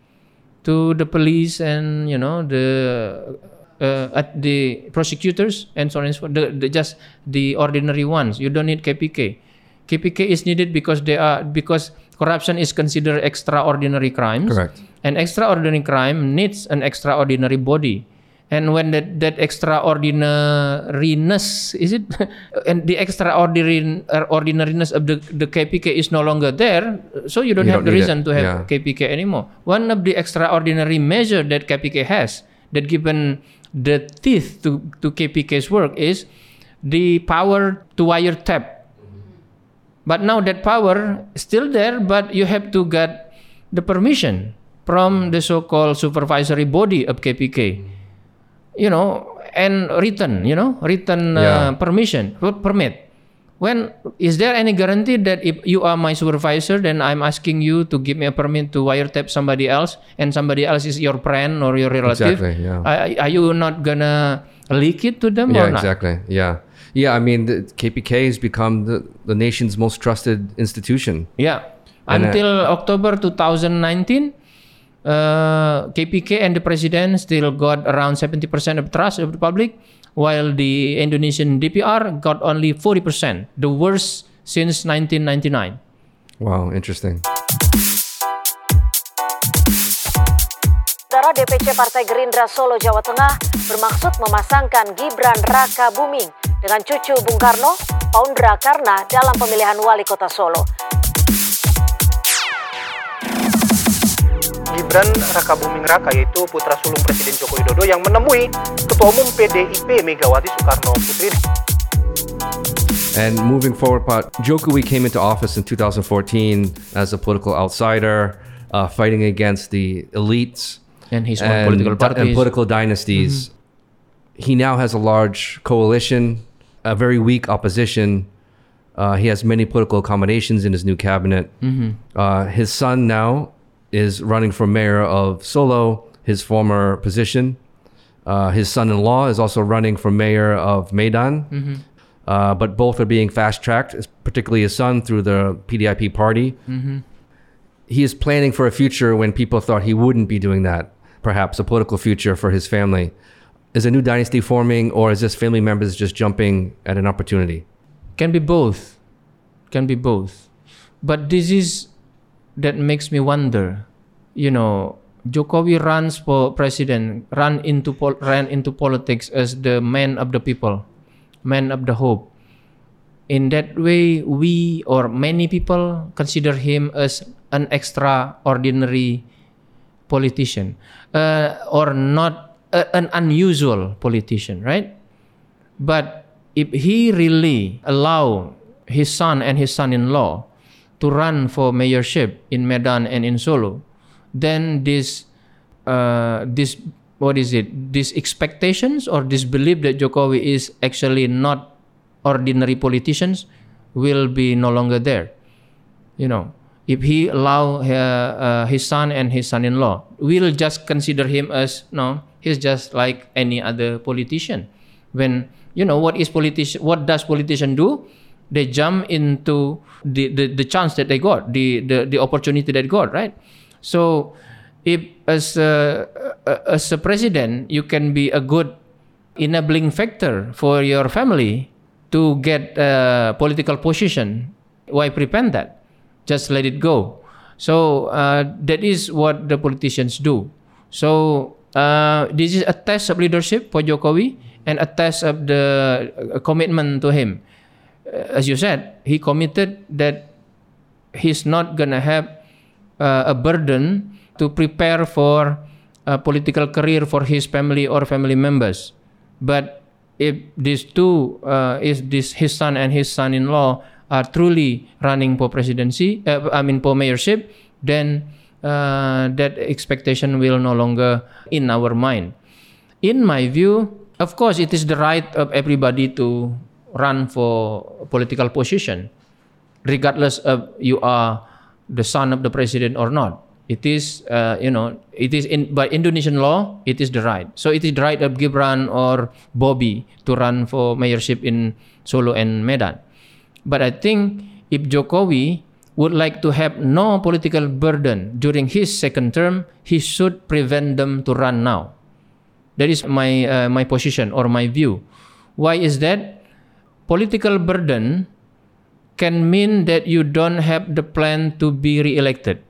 to the police and you know the uh, at the prosecutors and so on and so forth. The, the just the ordinary ones. You don't need KPK. KPK is needed because they are because corruption is considered extraordinary crimes. Correct. An extraordinary crime needs an extraordinary body. And when that, that extraordinariness is it and the extraordinary ordinariness of the, the KPK is no longer there, so you don't You have don't the reason it, to have yeah. KPK anymore. One of the extraordinary measure that KPK has that given the teeth to, to KPK's work is the power to wiretap. But now that power is still there, but you have to get the permission from the so-called supervisory body of KPK. You know, and written, you know, written uh, Yeah. permission, permit. When is there any guarantee that if you are my supervisor, then I'm asking you to give me a permit to wiretap somebody else, and somebody else is your friend or your relative? Exactly, yeah. Are, are you not gonna leak it to them Yeah, or not? exactly. Yeah. Yeah, I mean, the KPK has become the, the nation's most trusted institution. Yeah. And, uh, Until October 2019, uh, KPK and the president still got around 70% of trust of the public, while the Indonesian DPR got only 40%, the worst since 1999. Wow, interesting. Saudara DPC Partai Gerindra Solo Jawa Tengah bermaksud memasangkan Gibran Raka Buming dengan cucu Bung Karno, Paundra Karna dalam pemilihan wali kota Solo. Gibran Rakabuming Raka yaitu putra sulung Presiden Joko Widodo yang menemui Ketua Umum PDIP Megawati Soekarnoputri And moving forward, Pat, Jokowi came into office in 2014 as a political outsider, uh, fighting against the elites And his own and, political di- and political dynasties. He now has a large coalition, a very weak opposition. Uh, he has many political accommodations in his new cabinet. Uh, his son now is running for mayor of Solo, his former position. Uh, his son-in-law is also running for mayor of Medan. Uh, but both are being fast-tracked, particularly his son through the PDIP party. He is planning for a future when people thought he wouldn't be doing that. Perhaps a political future for his family. Is a new dynasty forming, or is this family members just jumping at an opportunity? Can be both. Can be both. But this is that makes me wonder. You know, Jokowi runs for president, run into pol- ran into politics as the man of the people, man of the hope. In that way, we or many people consider him as an extraordinary politician, uh, or not a, an unusual politician, right? But if he really allow his son and his son-in-law to run for mayorship in Medan and in Solo, then this uh, this what is it? These expectations or this belief that Jokowi is actually not ordinary politicians will be no longer there. You know, if he allow uh, uh, his son and his son-in-law, we'll just consider him as no, he's just like any other politician. When you know what is politician, what does politician do? They jump into the, the, the chance that they got, the, the the opportunity that they got, right? So, if as a, a- as a president, you can be a good enabling factor for your family to get a political position, why prevent that? Just let it go. So uh, that is what the politicians do. So uh, this is a test of leadership for Jokowi and a test of the uh, commitment to him. Uh, As you said, he committed that he's not gonna have uh, a burden to prepare for a political career for his family or family members. But if these two, uh, is this his son and his son-in-law are truly running for presidency, uh, I mean for mayorship, then uh, that expectation will no longer in our mind. In my view, of course, it is the right of everybody to run for political position regardless of you are the son of the president or not. It is, uh, you know, it is in by Indonesian law, it is the right. So it is the right of Gibran or Bobby to run for mayorship in Solo and Medan. But I think if Jokowi would like to have no political burden during his second term, he should prevent them to run now. That is my uh, my position or my view. Why is that? Political burden can mean that you don't have the plan to be re-elected.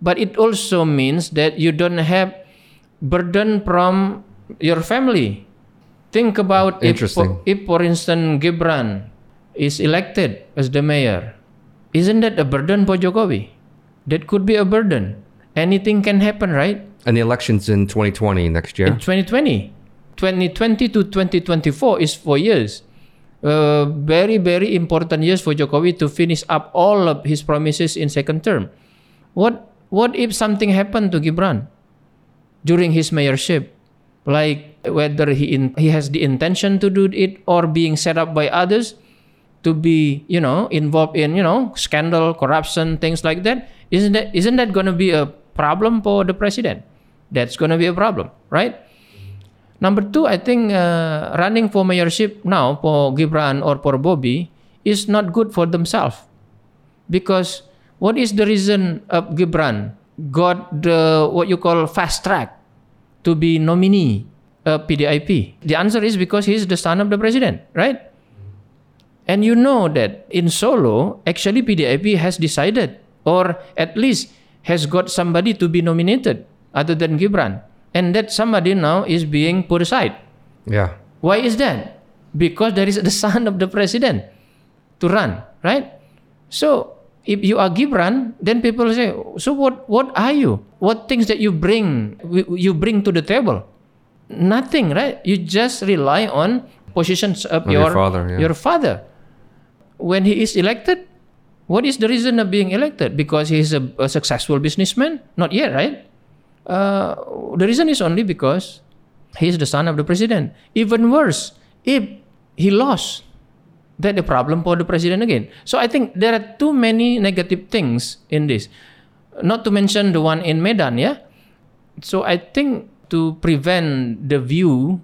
But it also means that you don't have burden from your family. Think about if, for, if for instance, Gibran is elected as the mayor. Isn't that a burden for Jokowi? That could be a burden. Anything can happen, right? And the elections in 2020 next year. in 2020. 2020 to 2024 is four years. Uh, very, very important years for Jokowi to finish up all of his promises in second term. What what if something happened to Gibran during his mayorship? Like whether he in, he has the intention to do it or being set up by others to be, you know, involved in, you know, scandal, corruption, things like that. Isn't that isn't that going to be a problem for the president? That's going to be a problem, right? Number two, I think uh, running for mayorship now for Gibran or for Bobby is not good for themselves. Because what is the reason of Gibran got the what you call fast track to be nominee of PDIP? The answer is because he's the son of the president, right? And you know that in Solo, actually PDIP has decided, or at least has got somebody to be nominated other than Gibran. And that somebody now is being put aside. Yeah. Why is that? Because there is the son of the president to run, right? So if you are Gibran, then people say, so what? What are you? What things that you bring you bring to the table? Nothing, right? You just rely on positions of Of your father, yeah. your father. When he is elected, what is the reason of being elected? Because he is a, a successful businessman? Not yet, right? Uh, the reason is only because he is the son of the president. Even worse, if he lost, then the problem for the president again. So I think there are too many negative things in this. Not to mention the one in Medan, yeah. So I think to prevent the view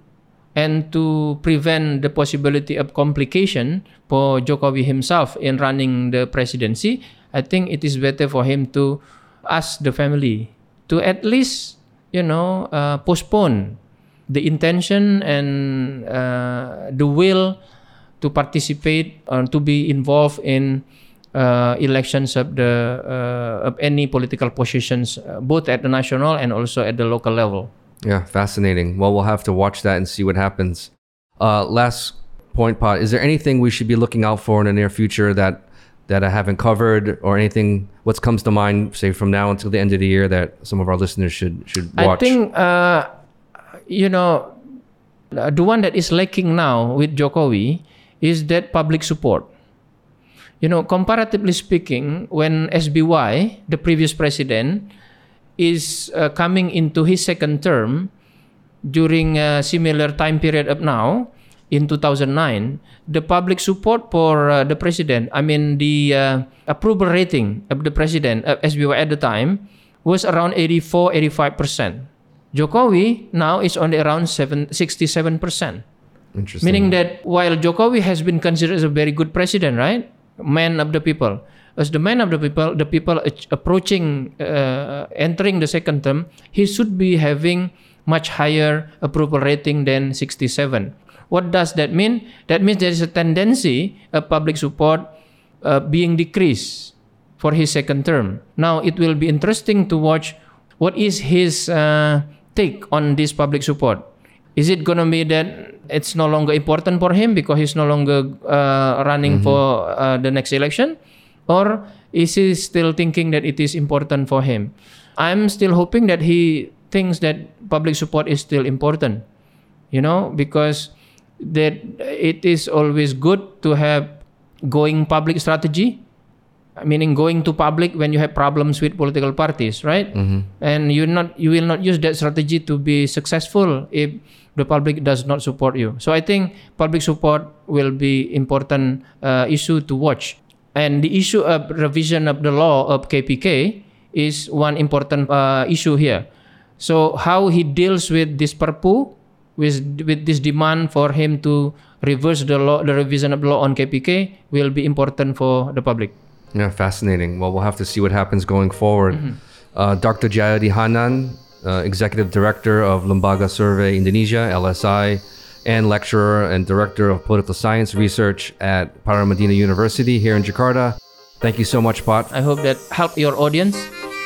and to prevent the possibility of complication for Jokowi himself in running the presidency, I think it is better for him to ask the family to at least, you know, uh, postpone the intention and uh, the will to participate or to be involved in uh, elections of the uh, of any political positions, uh, both at the national and also at the local level. Yeah, fascinating. Well, we'll have to watch that and see what happens. Uh, last point, Pot. Is there anything we should be looking out for in the near future that that I haven't covered, or anything? What comes to mind, say from now until the end of the year, that some of our listeners should should watch? I think uh, you know uh, the one that is lacking now with Jokowi is that public support. You know, comparatively speaking, when SBY, the previous president, is uh, coming into his second term during a similar time period of now in 2009 the public support for uh, the president i mean the uh, approval rating of the president of SBY at the time was around 84 85% jokowi now is only around 7, 67% Interesting. Meaning that while Jokowi has been considered as a very good president, right? Man of the people. As the man of the people, the people approaching, uh, entering the second term, he should be having much higher approval rating than 67. What does that mean? That means there is a tendency of public support uh, being decreased for his second term. Now it will be interesting to watch what is his uh, take on this public support. Is it going to be that it's no longer important for him because he's no longer uh, running for uh, the next election? Or is he still thinking that it is important for him? I'm still hoping that he thinks that public support is still important, you know, because that it is always good to have going public strategy meaning going to public when you have problems with political parties right? And you not you will not use that strategy to be successful if the public does not support you. So i think public support will be important uh, issue to watch. And the issue of revision of the law of kpk is one important uh, issue here. So how he deals with this Perppu with with this demand for him to reverse the law the revision of law on kpk will be important for the public Yeah, fascinating. Well, we'll have to see what happens going forward. Mm-hmm. Uh, Dr. Djayadi Hanan, uh, Executive Director of Lembaga Survey Indonesia, LSI, and lecturer and Director of Political Science Research at Paramadina University here in Jakarta. Thank you so much, Pat. i hope that helped your audience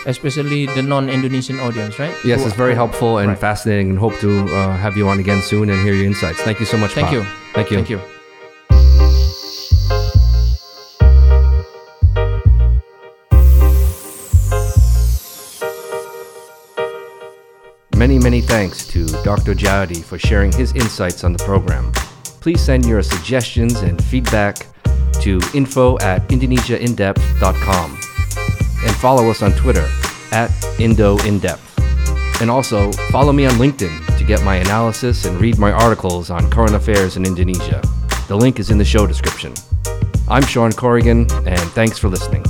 especially the non-indonesian audience right Yes, it's very helpful and Right. fascinating, and hope to uh, have you on again soon and hear your insights. Thank you so much. thank you Thank you. thank you Many, many thanks to Dr. Djayadi for sharing his insights on the program. Please send your suggestions and feedback to info at indonesiaindepth.com and follow us on Twitter at Indo In Depth. And also follow me on LinkedIn to get my analysis and read my articles on current affairs in Indonesia. The link is in the show description. I'm Shawn Corrigan, and thanks for listening.